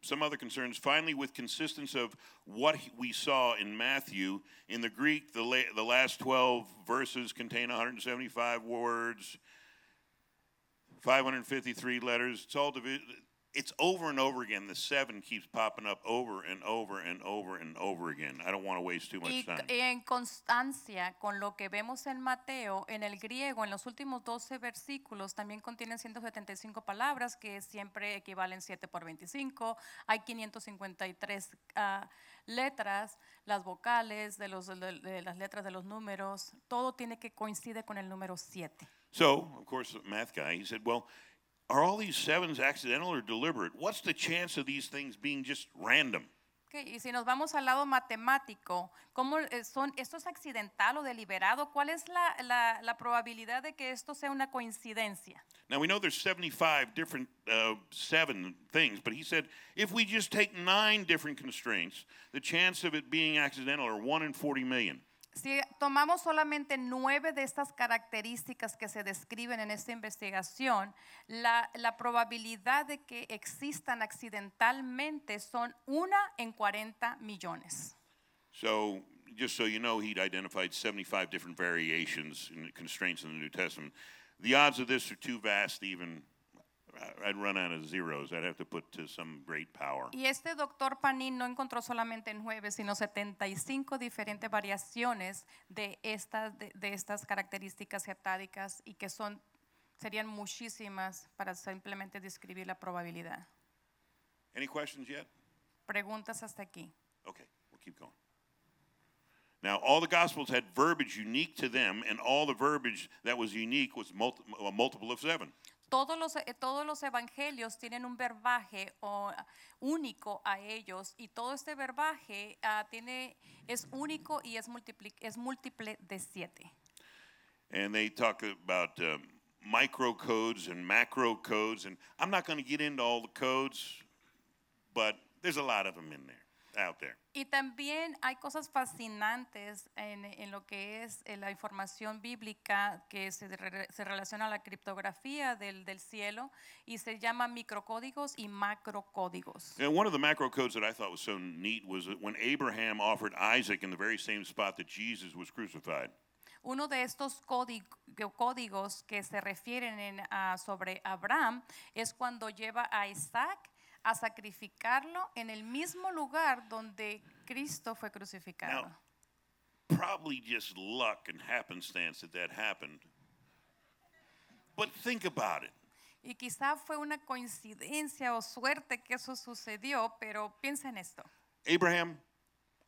some other concerns. Finally, with consistency of what we saw in Matthew, in the Greek, the, la- the last 12 verses contain 175 words, 553 letters. It's all divi- It's over and over again. The seven keeps popping up over and over and over and over again. I don't want to waste too much Y time. c- en constancia con lo que vemos en Mateo, en el griego, en los últimos 12 versículos, también contienen 175 palabras que siempre equivalen 7 por 25. Hay 553 ah, letras, las vocales, de, los, de- de las letras de los números, todo tiene que coincide con el número 7. So, of course, the math guy, he said, Well, are all these sevens accidental or deliberate? What's the chance of these things being just random? Ok, y si nos vamos al lado matemático, ¿cómo eh, son, ¿esto es accidental o deliberado? ¿Cuál es la, la- la probabilidad de que esto sea una coincidencia? Now, we know there's 75 different uh, seven things, but he said if we just take nine different constraints, the chance of it being accidental are 1 in 40 million. Si tomamos solamente nueve de estas características que se describen en esta investigación, la, probabilidad de que existan accidentalmente son una en 40 millones. So, just so you know, he'd identified 75 different variations and constraints in the New Testament. The odds of this are too vast, even. I'd run out of zeros. I'd have to put to some great power. Y este doctor Panin no encontró solamente nueve, sino 75 diferentes variaciones de estas, de, de estas características heptádicas y que son, serían muchísimas para simplemente describir la probabilidad. Any questions yet? Preguntas hasta aquí. Okay, we'll keep going. Now, all the Gospels had verbiage unique to them, and all the verbiage that was unique was multi- a multiple of seven. Todos los, eh, todos los evangelios tienen un verbaje o, único a ellos y todo este verbaje ah, tiene, es único y es, multipli- es múltiple de siete. And they talk about um, micro codes and macro codes, and I'm not going to get into all the codes, but there's a lot of them in there, out there. Y también hay cosas fascinantes en, en lo que es eh, la información bíblica que se, re- se relaciona a la criptografía del, del cielo y se llama microcódigos y macrocódigos. And one of the macro codes that I thought was so neat was when Abraham offered Isaac in the very same spot that Jesus was crucified. Uno de estos códigos que se refieren en, ah, sobre Abraham es cuando lleva a Isaac a sacrificarlo en el mismo lugar donde Cristo fue crucificado. Now, probably just luck and happenstance that that happened. But think about it. Y quizá fue una coincidencia o suerte que eso sucedió, pero piensa en esto. Abraham,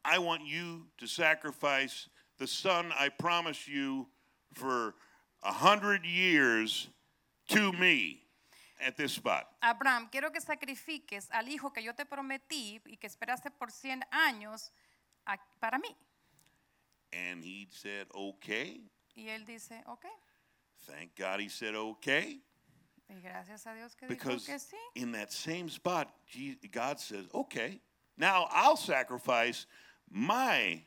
I want you to sacrifice the son I promised you for a hundred years to me at this spot. Abraham, quiero que sacrifiques al hijo que yo te prometí y que esperaste por 100 años a- para mí. And he said, okay. Y él dice, ok. Thank God he said, okay. Y gracias a Dios que Because dijo que sí. in that same spot, Je- God says, okay, now I'll sacrifice my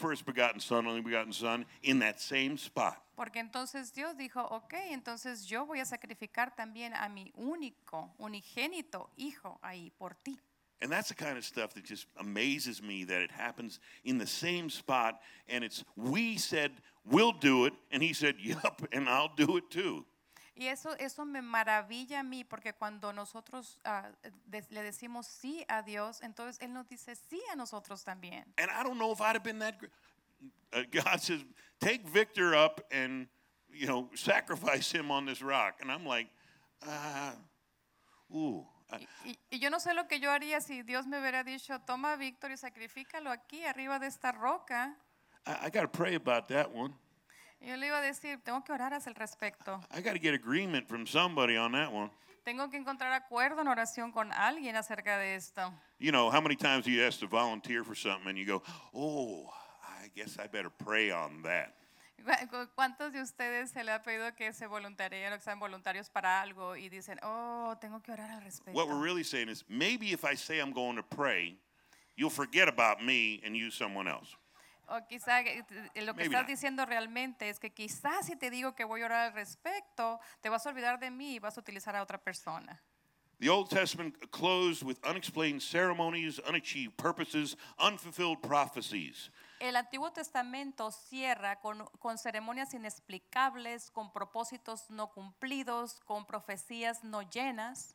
first begotten son, only begotten son, in that same spot. Porque entonces Dios dijo, ok, entonces yo voy a sacrificar también a mi único, unigénito hijo ahí por ti. And that's the kind of stuff that just amazes me that it happens in the same spot. And it's, we said, we'll do it. And he said, yup, and I'll do it too. Y eso, eso me maravilla a mí, porque cuando nosotros ah, de- le decimos sí a Dios, entonces Él nos dice sí a nosotros también. And I don't know if I'd have been that. gr- Uh, God says, take Victor up and, you know, sacrifice him on this rock. And I'm like, ah, ooh. I- Y, y yo no sé lo que yo haría si Dios me hubiera dicho, toma a Víctor y sacrifícalo aquí arriba de esta roca. I, I got to pray about that one. Yo le iba a decir, tengo que orar al respecto. I got to get agreement from somebody on that one. Tengo que encontrar acuerdo en oración con alguien acerca de esto. You know, how many times you ask to volunteer for something and you go, oh, I guess I better pray on that. ¿Cu- cu- ¿Cuántos de ustedes se le ha pedido que se voluntarien o que sean voluntarios para algo y dicen, oh, tengo que orar al respecto? What we're really saying is maybe if I say I'm going to pray, you'll forget about me and use someone else. O quizá eh, eh, lo que Maybe estás not. diciendo realmente es que quizás si te digo que voy a orar al respecto, te vas a olvidar de mí y vas a utilizar a otra persona. The Old Testament closed with unexplained ceremonies, unachieved purposes, unfulfilled prophecies. El Antiguo Testamento cierra con, con ceremonias inexplicables, con propósitos no cumplidos, con profecías no llenas.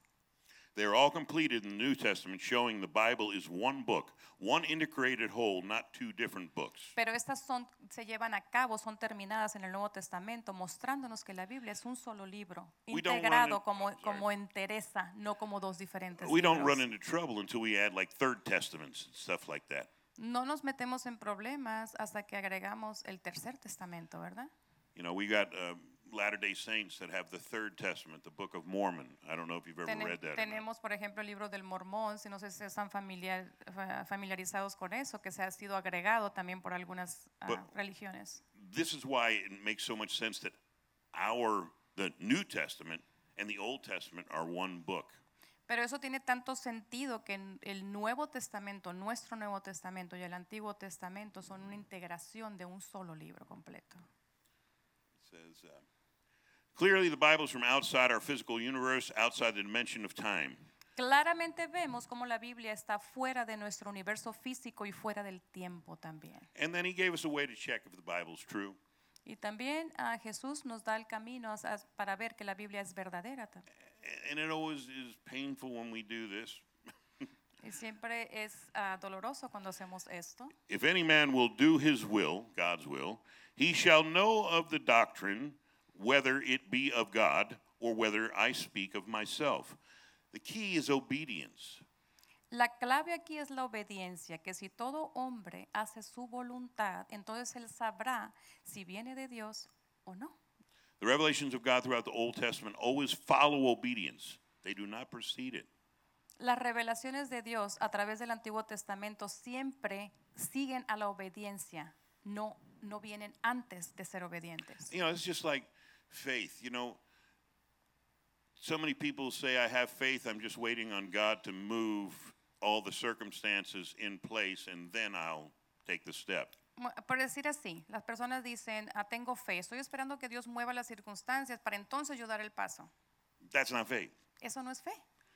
They are all completed in the New Testament, showing the Bible is one book, one integrated whole, not two different books. Pero estas son, se llevan a cabo, son terminadas en el Nuevo Testamento, mostrándonos que la Biblia es un solo libro, We don't run integrado in- como, sorry. como entereza, no como dos diferentes We don't run into trouble until we add like third testaments and stuff like that. No nos metemos en problemas hasta que agregamos el tercer testamento, ¿verdad? You know, we got uh, Latter day Saints that have the third testament, the Book of Mormon. I don't know if you've ever Tene- read that. or not. tenemos, por ejemplo, el libro del Mormón, si no sé si están familiar- fa- familiarizados con eso, que se ha sido agregado también por algunas ah, But- religiones. This is why it makes so much sense that our, the New Testament and the Old Testament are one book. Pero eso tiene tanto sentido que en el Nuevo Testamento, nuestro Nuevo Testamento y el Antiguo Testamento son una integración de un solo libro completo. It says, uh, clearly the Bible is from outside our physical universe, outside the dimension of time. Claramente vemos cómo la Biblia está fuera de nuestro universo físico y fuera del tiempo también. And then he gave us a way to check if the Bible's true. Y también a Jesús nos da el camino a- a- para ver que la Biblia es verdadera. tam- And it always is painful when we do this. *laughs* Y siempre es ah, doloroso cuando hacemos esto. If any man will do his will, God's will, he shall know of the doctrine, whether it be of God or whether I speak of myself. The key is obedience. La clave aquí es la obediencia, que si todo hombre hace su voluntad, entonces él sabrá si viene de Dios o no. The revelations of God throughout the Old Testament always follow obedience, they do not precede it. Las revelaciones de Dios a través del Antiguo Testamento siempre siguen a la obediencia, no, no vienen antes de ser obedientes. You know, it's just like faith. You know, so many people say, I have faith, I'm just waiting on God to move all the circumstances in place, and then I'll take the step. Por decir así, las personas dicen, ah, tengo fe, estoy esperando que Dios mueva las circunstancias para entonces yo dar el paso. That's not faith. Eso no es fe.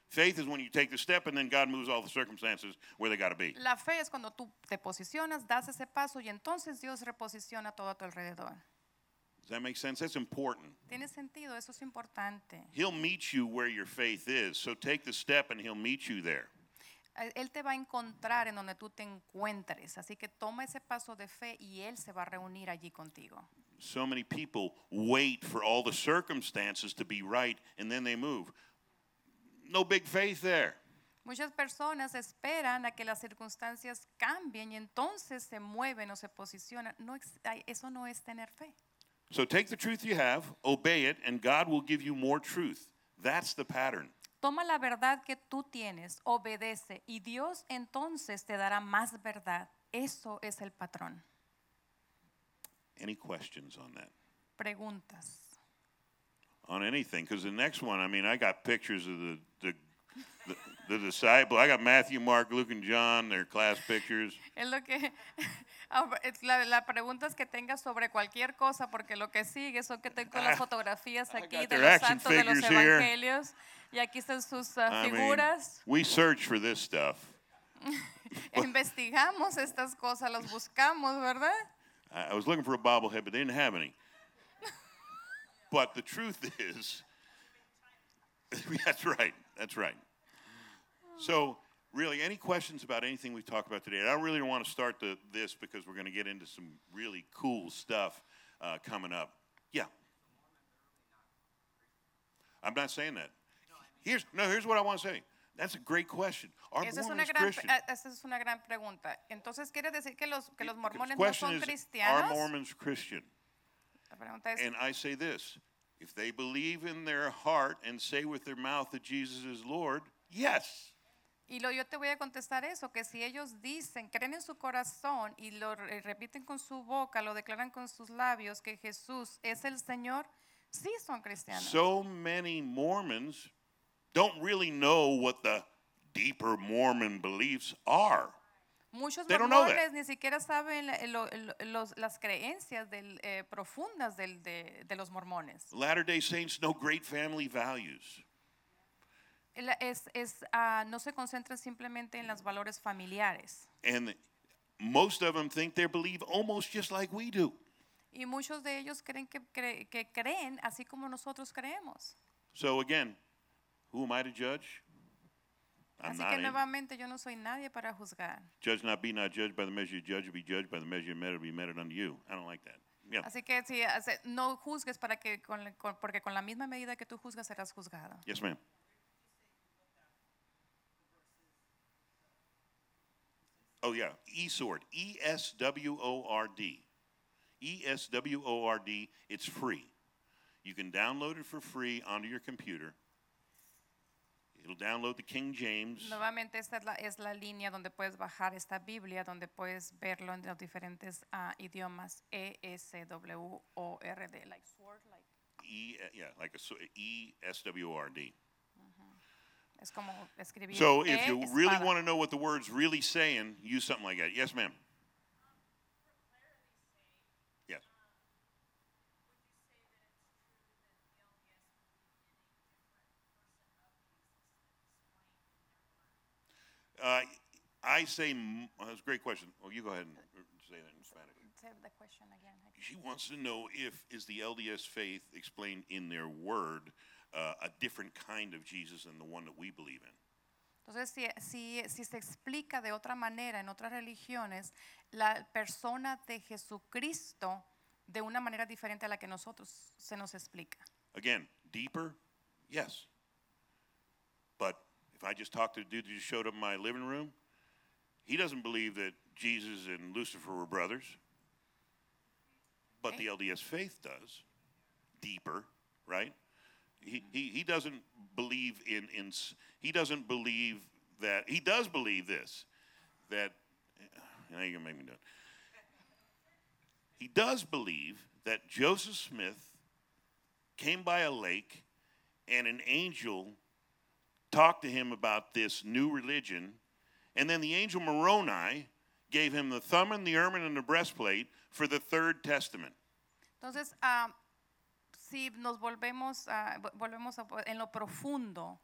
Faith is when you take the step and then God moves all the circumstances where they got to be. La fe es cuando tú te posicionas, das ese paso y entonces Dios reposiciona todo a tu alrededor. Does that make sense? That's important. Tiene sentido, eso es importante. He'll meet you where your faith is. So take the step and he'll meet you there. Él te va a encontrar en donde tú te encuentres, así que toma ese paso de fe y Él se va a reunir allí contigo. So many people wait for all the circumstances to be right and then they move. No big faith there. Muchas personas esperan a que las circunstancias cambien y entonces se mueven o se posicionan. No, eso no es tener fe. So take the truth you have, obey it, and God will give you more truth. That's the pattern. Toma la verdad que tú tienes, obedece y Dios entonces te dará más verdad Eso es el patrón. Any questions on that? Preguntas. On anything? Because the next one, I mean, I got pictures of the, the, the, disciple. I got Matthew, Mark, Luke, and John, their class pictures. *laughs* Es lo que *laughs* la, la pregunta es que tengas sobre cualquier cosa, porque lo que sigue son que tengo las Ah, fotografías aquí de los santos de los figures here. evangelios y aquí están sus ah, I mean, we search for this stuff. *laughs* Investigamos estas cosas, las buscamos, ¿verdad? I was looking for a bobblehead, but they didn't have any. but the truth is, that's right. That's right. So, really, any questions about anything we talked about today? And I really don't want to start the, this because we're going to get into some really cool stuff uh, coming up. Yeah. I'm not saying that. Here's no. Here's what I want to say. That's a great question. Are Esa es, una Mormons gran, Christian? ah, esa es una gran pregunta. Entonces, ¿quiere decir que los, que los mormones no son is, Are? Mormons Christian? La pregunta es, And I say this if they believe in their heart and say with their mouth that Jesus is Lord, yes. Y lo, yo te voy a contestar eso, que si ellos dicen, creen en su corazón y lo re- repiten con su boca, lo declaran con sus labios, que Jesús es el Señor, sí son cristianos. So many Mormons don't really know what the deeper Mormon beliefs are. Muchos They don't know that. mormones ni siquiera saben la- lo- lo- los- las creencias del, eh, profundas del- de, de los mormones. Latter day Saints know great family values. El- Es, es, ah, no se concentran simplemente en los valores familiares. And most of them think they believe almost just like we do. Y muchos de ellos creen que, cre- que creen así como nosotros creemos. So again, who am I to judge? I'm Así que in. nuevamente yo no soy nadie para juzgar. Judge not, be not judged by the measure you judge, be judged by the measure you meted, be meted unto you. I don't like that. Yeah. Así que si no juzgues para que con la- con- porque con la misma medida que tú juzgas serás juzgado. Yes, ma'am. Oh, yeah. eSword. E S W O R D. E S W O R D. It's free. You can download it for free onto your computer. It'll download the King James. Nuevamente esta es la, es la línea donde puedes bajar esta Biblia, donde puedes verlo en los diferentes ah, idiomas E S W O R D, like sword, like E, yeah, like a E S W O R D. es como escribir. So if you really want to know what the word's really saying, use something like that. Yes, ma'am. Yes. Uh, I say, uh, that's a great question. Well, you go ahead and say that in Spanish. Say the question again. She wants to know if is the LDS faith explained in their word uh, a different kind of Jesus than the one that we believe in. Entonces, si, si, si se explica de otra manera en otras religiones, la persona de Jesucristo de una manera diferente a la que nosotros se nos explica. Again, deeper, yes. But if I just talked to the dude that just showed up in my living room, he doesn't believe that Jesus and Lucifer were brothers. But the LDS faith does. Deeper, right? He, he, doesn't believe in, in, he doesn't believe that, he does believe this, that, now you're make me do it. He does believe that Joseph Smith came by a lake and an angel talked to him about this new religion. And then the angel Moroni gave him the thumb and the ermine and the breastplate for the third testament. Entonces, ah, si nos volvemos, a, vo- volvemos a, en lo profundo,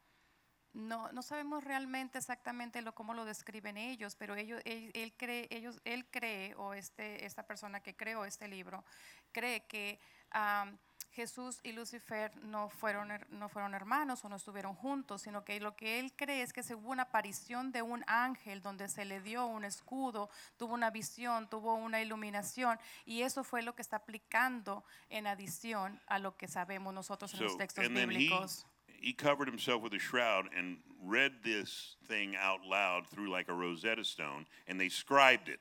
no, no sabemos realmente exactamente lo, cómo lo describen ellos, pero ellos, él, cree, ellos, él cree, o este, esta persona que creó este libro, cree que Jesús y Lucifer no fueron, no fueron hermanos o no estuvieron juntos, sino que lo que él cree es que se hubo una aparición de un ángel donde se le dio un escudo, tuvo una visión, tuvo una iluminación, y eso fue lo que está aplicando en adición a lo que sabemos nosotros en los So, textos and then he, bíblicos. he covered himself with a shroud and read this thing out loud through like a Rosetta Stone, and they scribed it.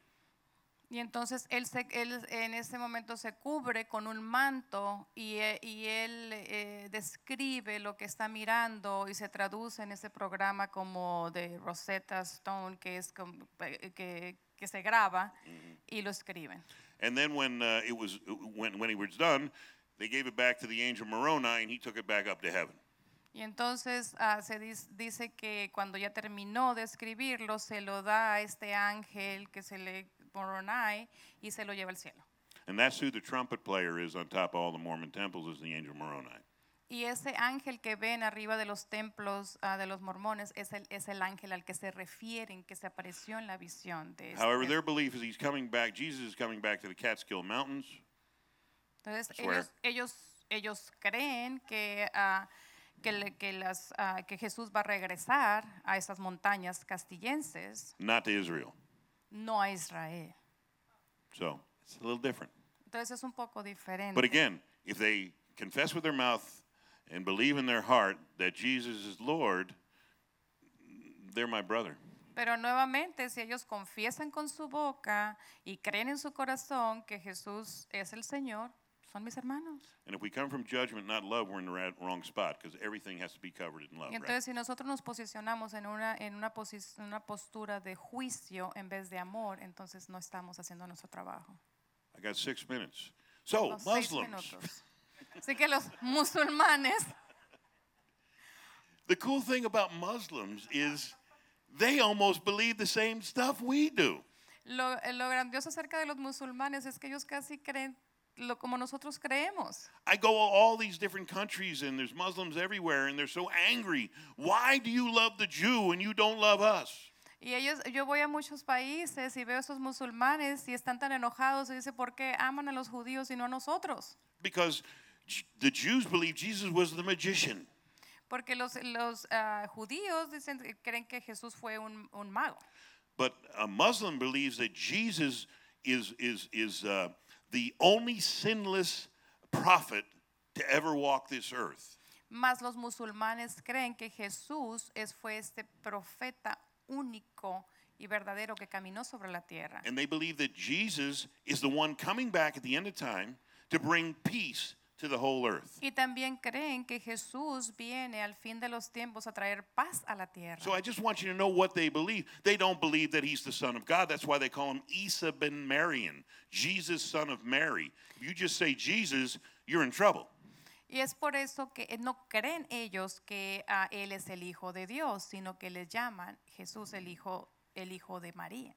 Y entonces él, se- él en ese momento se cubre con un manto y, e- y él eh, describe lo que está mirando y se traduce en ese programa como de Rosetta Stone, que es eh, que que se graba y lo escriben. And then when uh, it was when when he was done, they gave it back to the angel Moroni, and he took it back up to heaven. Y entonces ah, se dice que cuando ya terminó de escribirlo, se lo da a este ángel que se le Moroni y se lo lleva al cielo. And that's who the trumpet player is on top of all the Mormon temples is the angel Moroni. Y ese ángel que ven arriba de los templos ah, de los mormones es el, es el ángel al que se refieren, que se apareció en la visión de However, este. their belief is he's coming back. Jesus is coming back to the Catskill Mountains, Entonces ellos, ellos, ellos creen que, ah, que, le- que las, ah, que Jesús va a regresar a esas montañas castillenses, not to Israel. No a Israel. So it's a little different. Entonces es un poco diferente. But again, if they confess with their mouth and believe in their heart that Jesus is Lord, they're my brother. Pero nuevamente, si ellos confiesan con su boca y creen en su corazón que Jesús es el Señor, son mis hermanos. And if we come from judgment, not love, we're in the wrong spot because everything has to be covered in love. Y Right? entonces si nosotros nos posicionamos en una, en una, posi- una postura de juicio en vez de amor, entonces no estamos haciendo nuestro trabajo. I got six minutes. So, Los seis Muslims. minutos. Así que los musulmanes, The cool thing about Muslims is they almost believe the same stuff we do. lo, eh, lo grandioso acerca de los musulmanes es que ellos casi creen lo como nosotros creemos. I go all these different countries and there's Muslims everywhere and they're so angry. Why do you love the Jew and you don't love us? Y ellos, yo voy a muchos países y veo a estos musulmanes y están tan enojados y dicen, ¿por qué aman a los judíos y no a nosotros? Because the Jews believe Jesus was the magician. Porque los, los ah, judíos dicen, creen que Jesús fue un, un mago. But a Muslim believes that Jesus is, is, is uh, the only sinless prophet to ever walk this earth. Mas los musulmanes creen que Jesús es, fue este profeta único y verdadero que caminó sobre la tierra. And they believe that Jesus is the one coming back at the end of time to bring peace to the whole earth. Y también creen que Jesús viene al fin de los tiempos a traer paz a la tierra. So I just want you to know what they believe. They don't believe that he's the son of God. That's why they call him Isa ben Marian, Jesus, son of Mary. If you just say Jesus, you're in trouble. Y es por eso que eh, no creen ellos que ah, Él es el Hijo de Dios, sino que le llaman Jesús el Hijo, el Hijo de María.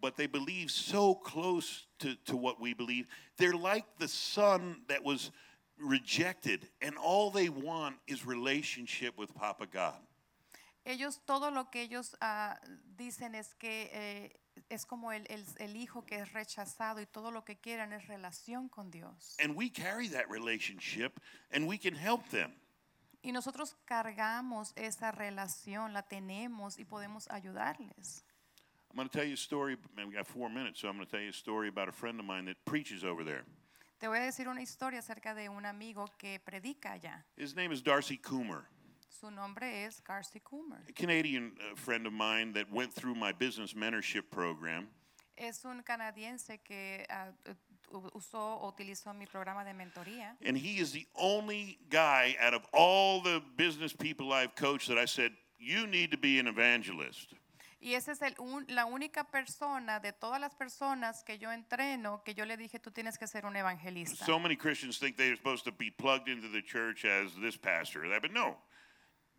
But they believe so close to, to what we believe. They're like the son that was rejected, and all they want is relationship with Papa God. Ellos, todo lo que ellos ah, dicen es que eh, es como el, el- el hijo que es rechazado y todo lo que quieren es relación con Dios. And we carry that relationship, and we can help them. Y nosotros cargamos esa relación, la tenemos y podemos ayudarles. I'm going to tell you a story. man, We got four minutes, so I'm going to tell you a story about a friend of mine that preaches over there. Te voy a decir una historia acerca de un amigo que predica allá. His name is Darcy Coomer, Su nombre es Darcy Coomer. a Canadian uh, friend of mine that went through my business mentorship program. Es un canadiense que ah, u- usó o utilizó mi programa de mentoría. And he is the only guy out of all the business people I've coached that I said, You need to be an evangelist. Y esa es el un- la única persona de todas las personas que yo entreno que yo le dije, tú tienes que ser un evangelista. So many Christians think they're supposed to be plugged into the church as this pastor but no.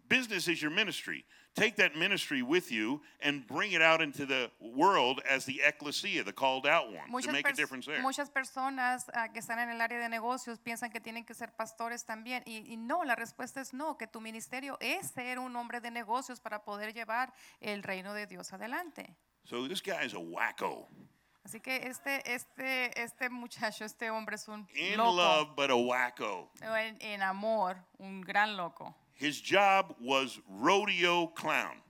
Business is your ministry. Take that ministry with you and bring it out into the world as the ecclesia, the called out one, to Muchas, make a difference there. muchas personas ah, que están en el área de negocios piensan que tienen que ser pastores también. Y, y no, la respuesta es no, que tu ministerio es ser un hombre de negocios para poder llevar el reino de Dios adelante. So this guy is a wacko. Así que este, este, este muchacho, este hombre es un In loco. love, but a wacko. En, en amor, un gran loco. His job was rodeo clown.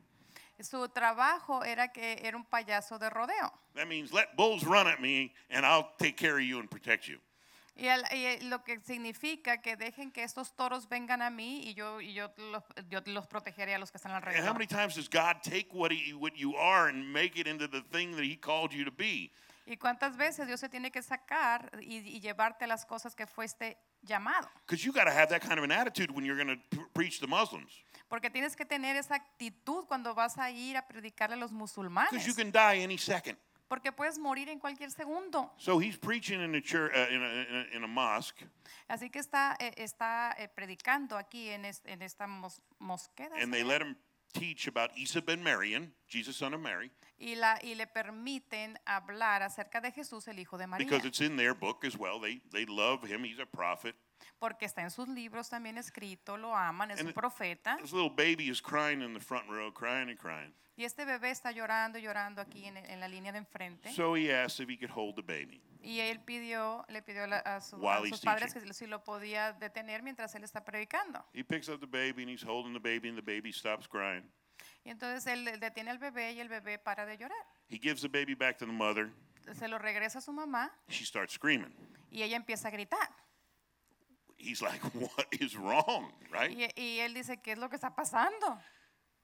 Su trabajo era que era un payaso de rodeo. That means let bulls run at me and I'll take care of you and protect you. Y, el- y el- lo que significa que dejen que estos toros vengan a mí y yo, y yo, los, yo los protegeré a los que están And how alrededor. many times does God take what, he, what you are and make it into the thing that He called you to be? Y cuántas veces Dios se tiene que sacar y, y llevarte las cosas que fuiste llamado. Because you got to have that kind of an attitude when you're going to preach to Muslims. Porque tienes que tener esa actitud cuando vas a ir a predicarle a los Because musulmanes. you can die any second. Porque puedes morir en cualquier segundo. So he's preaching in a church, uh, in, a, in, a, in a mosque, Así que está, eh, está eh, predicando aquí en, es- en esta mos- mosqueda. and they let him teach about Isa ben Marian, Jesus, son of Mary, y, la, y le permiten hablar acerca de Jesús, el Hijo de María. because it's in their book as well. They they love him. He's a prophet. Porque está en sus libros también escrito, lo aman, es And un it- profeta. This little baby is crying in the front row, crying and crying. Y este bebé está llorando y llorando aquí en, en la línea de enfrente. So he asked if he could hold the baby. Y él pidió, le pidió a, su- a While he's sus padres que si lo podía detener mientras él está predicando. He picks up the baby and he's holding the baby, and the baby stops crying. Y entonces él detiene al bebé y el bebé para de llorar. He gives the baby back to the mother. Se lo regresa a su mamá She starts screaming. y ella empieza a gritar. He's like, *laughs* What is wrong? Right? Y, y él dice, ¿qué es lo que está pasando?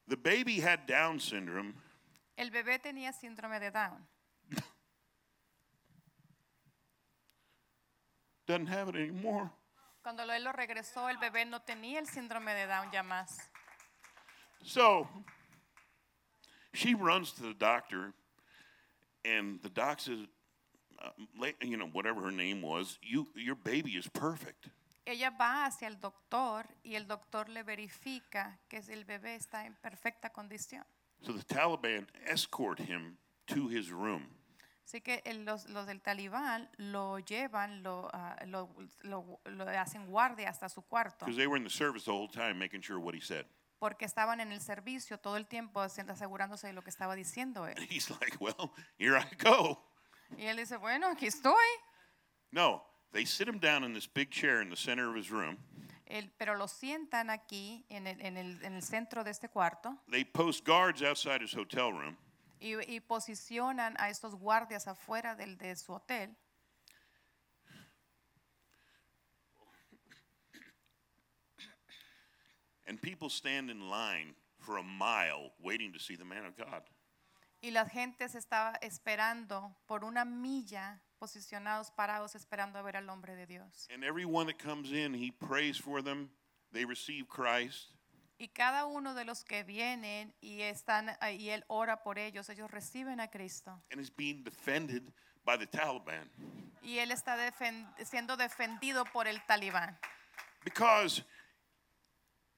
The baby had Down syndrome, El bebé tenía síndrome de Down. Doesn't have it anymore. Cuando él lo regresó, el bebé no tenía el síndrome de Down ya más. So she runs to the doctor, and the doc says, uh, you know, whatever her name was, you, your baby is perfect. Ella va hacia el doctor y el doctor le verifica que el bebé está en perfecta condición. So the Taliban escort him to his room. Así que el- los, los del talibán lo llevan, lo, ah, lo, lo- lo hacen guardia hasta su cuarto, Because they were in the service the whole time making sure what he said. porque estaban en el servicio todo el tiempo asegurándose de lo que estaba diciendo él. *laughs* Like, Well, here I go. Y él dice, bueno, aquí estoy. No, they sit him down in this big chair in the center of his room. Él- pero lo sientan aquí en el, en, el, en el centro de este cuarto They post guards outside his hotel room. Y, y posicionan a estos guardias afuera del, de su hotel. And people stand in line for a mile waiting to see the man of God. Y la gente se estaba esperando por una milla, posicionados, parados, esperando a ver al hombre de Dios. And everyone that comes in, he prays for them. They receive Christ. Y cada uno de los que vienen y están y él ora por ellos, ellos reciben a Cristo. And is being defended by the Taliban. Y él está defen- siendo defendido por el talibán. Because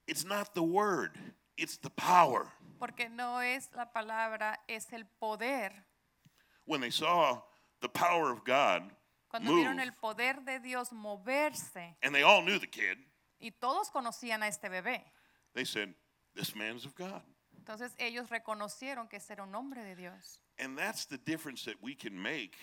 it's not the word, it's the power. Porque no es la palabra, es el poder. When they saw the power of God Cuando move, vieron el poder de Dios moverse, and they all knew the kid, y todos conocían a este bebé, they said, This man's of God. entonces ellos reconocieron que ese era un hombre de Dios. And that's the difference that we can make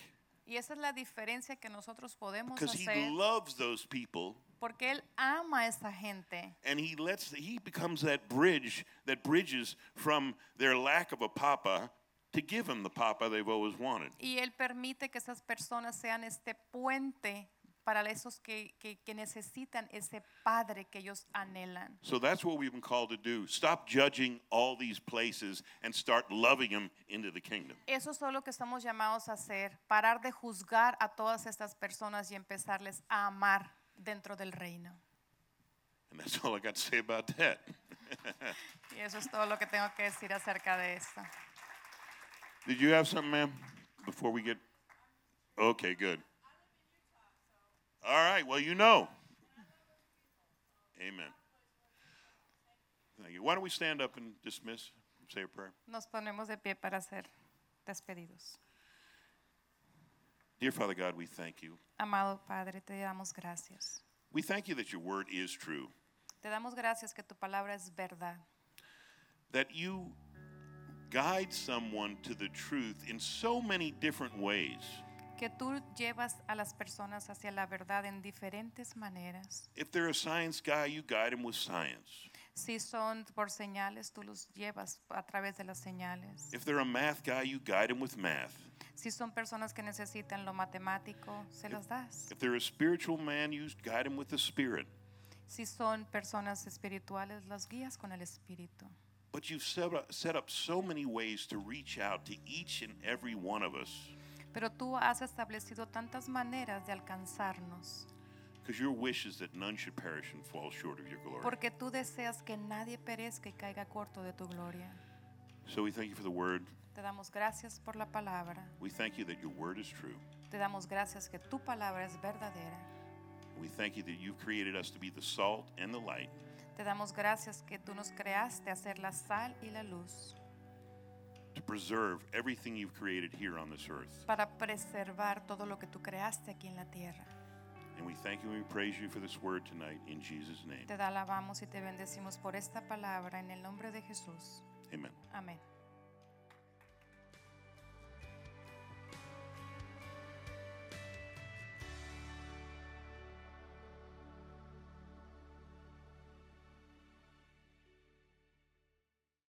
Y esa es la diferencia que nosotros podemos because he hacer, loves those people porque Él ama a esa gente. and he lets he becomes that bridge that bridges from their lack of a papa to give them the papa they've always wanted. Y Él permite que esas personas sean este puente para esos que, que- que necesitan ese padre que ellos anhelan. So that's what we've been called to do. Stop judging all these places and start loving them into the kingdom. Eso es todo lo que estamos llamados a hacer, parar de juzgar a todas estas personas y empezarles a amar dentro del reino. And that's all I got to say about that. *laughs* Y eso es todo lo que tengo que decir acerca de esto. Did you have something, ma'am, before we get? Okay, good. All right, well, you know. Amen. Thank you. Why don't we stand up and dismiss, say a prayer? Nos ponemos de pie para ser despedidos. Dear Father God, we thank you. Amado Padre, te damos gracias. We thank you that your word is true, Te damos gracias que tu palabra es verdad, that you guide someone to the truth in so many different ways. Que tú llevas a las personas hacia la verdad en diferentes maneras. If they're a science guy, you guide them with science. Si son por señales, tú los llevas a través de las señales. If they're a math guy, you guide them with math. Si son personas que necesitan lo matemático, se las das. If they're a spiritual man, you guide them with the spirit. Si son personas espirituales, las guías con el espíritu. But you've set up, set up so many ways to reach out to each and every one of us. Pero tú has establecido tantas maneras de alcanzarnos. Because your wish is that none should perish and fall short of your glory. Porque tú deseas que nadie perezca y caiga corto de tu gloria. So we thank you for the word. Te damos gracias por la palabra. We thank you that your word is true. Te damos gracias que tu palabra es verdadera. We thank you that you've created us to be the salt and the light. Te damos gracias que tú nos creaste a ser la sal y la luz to preserve everything you've created here on this earth. para preservar todo lo que tú creaste aquí en la tierra. And we thank you and we praise you for this word tonight in Jesus' name. Te alabamos y te bendecimos por esta palabra en el nombre de Jesús. Amen. Amén.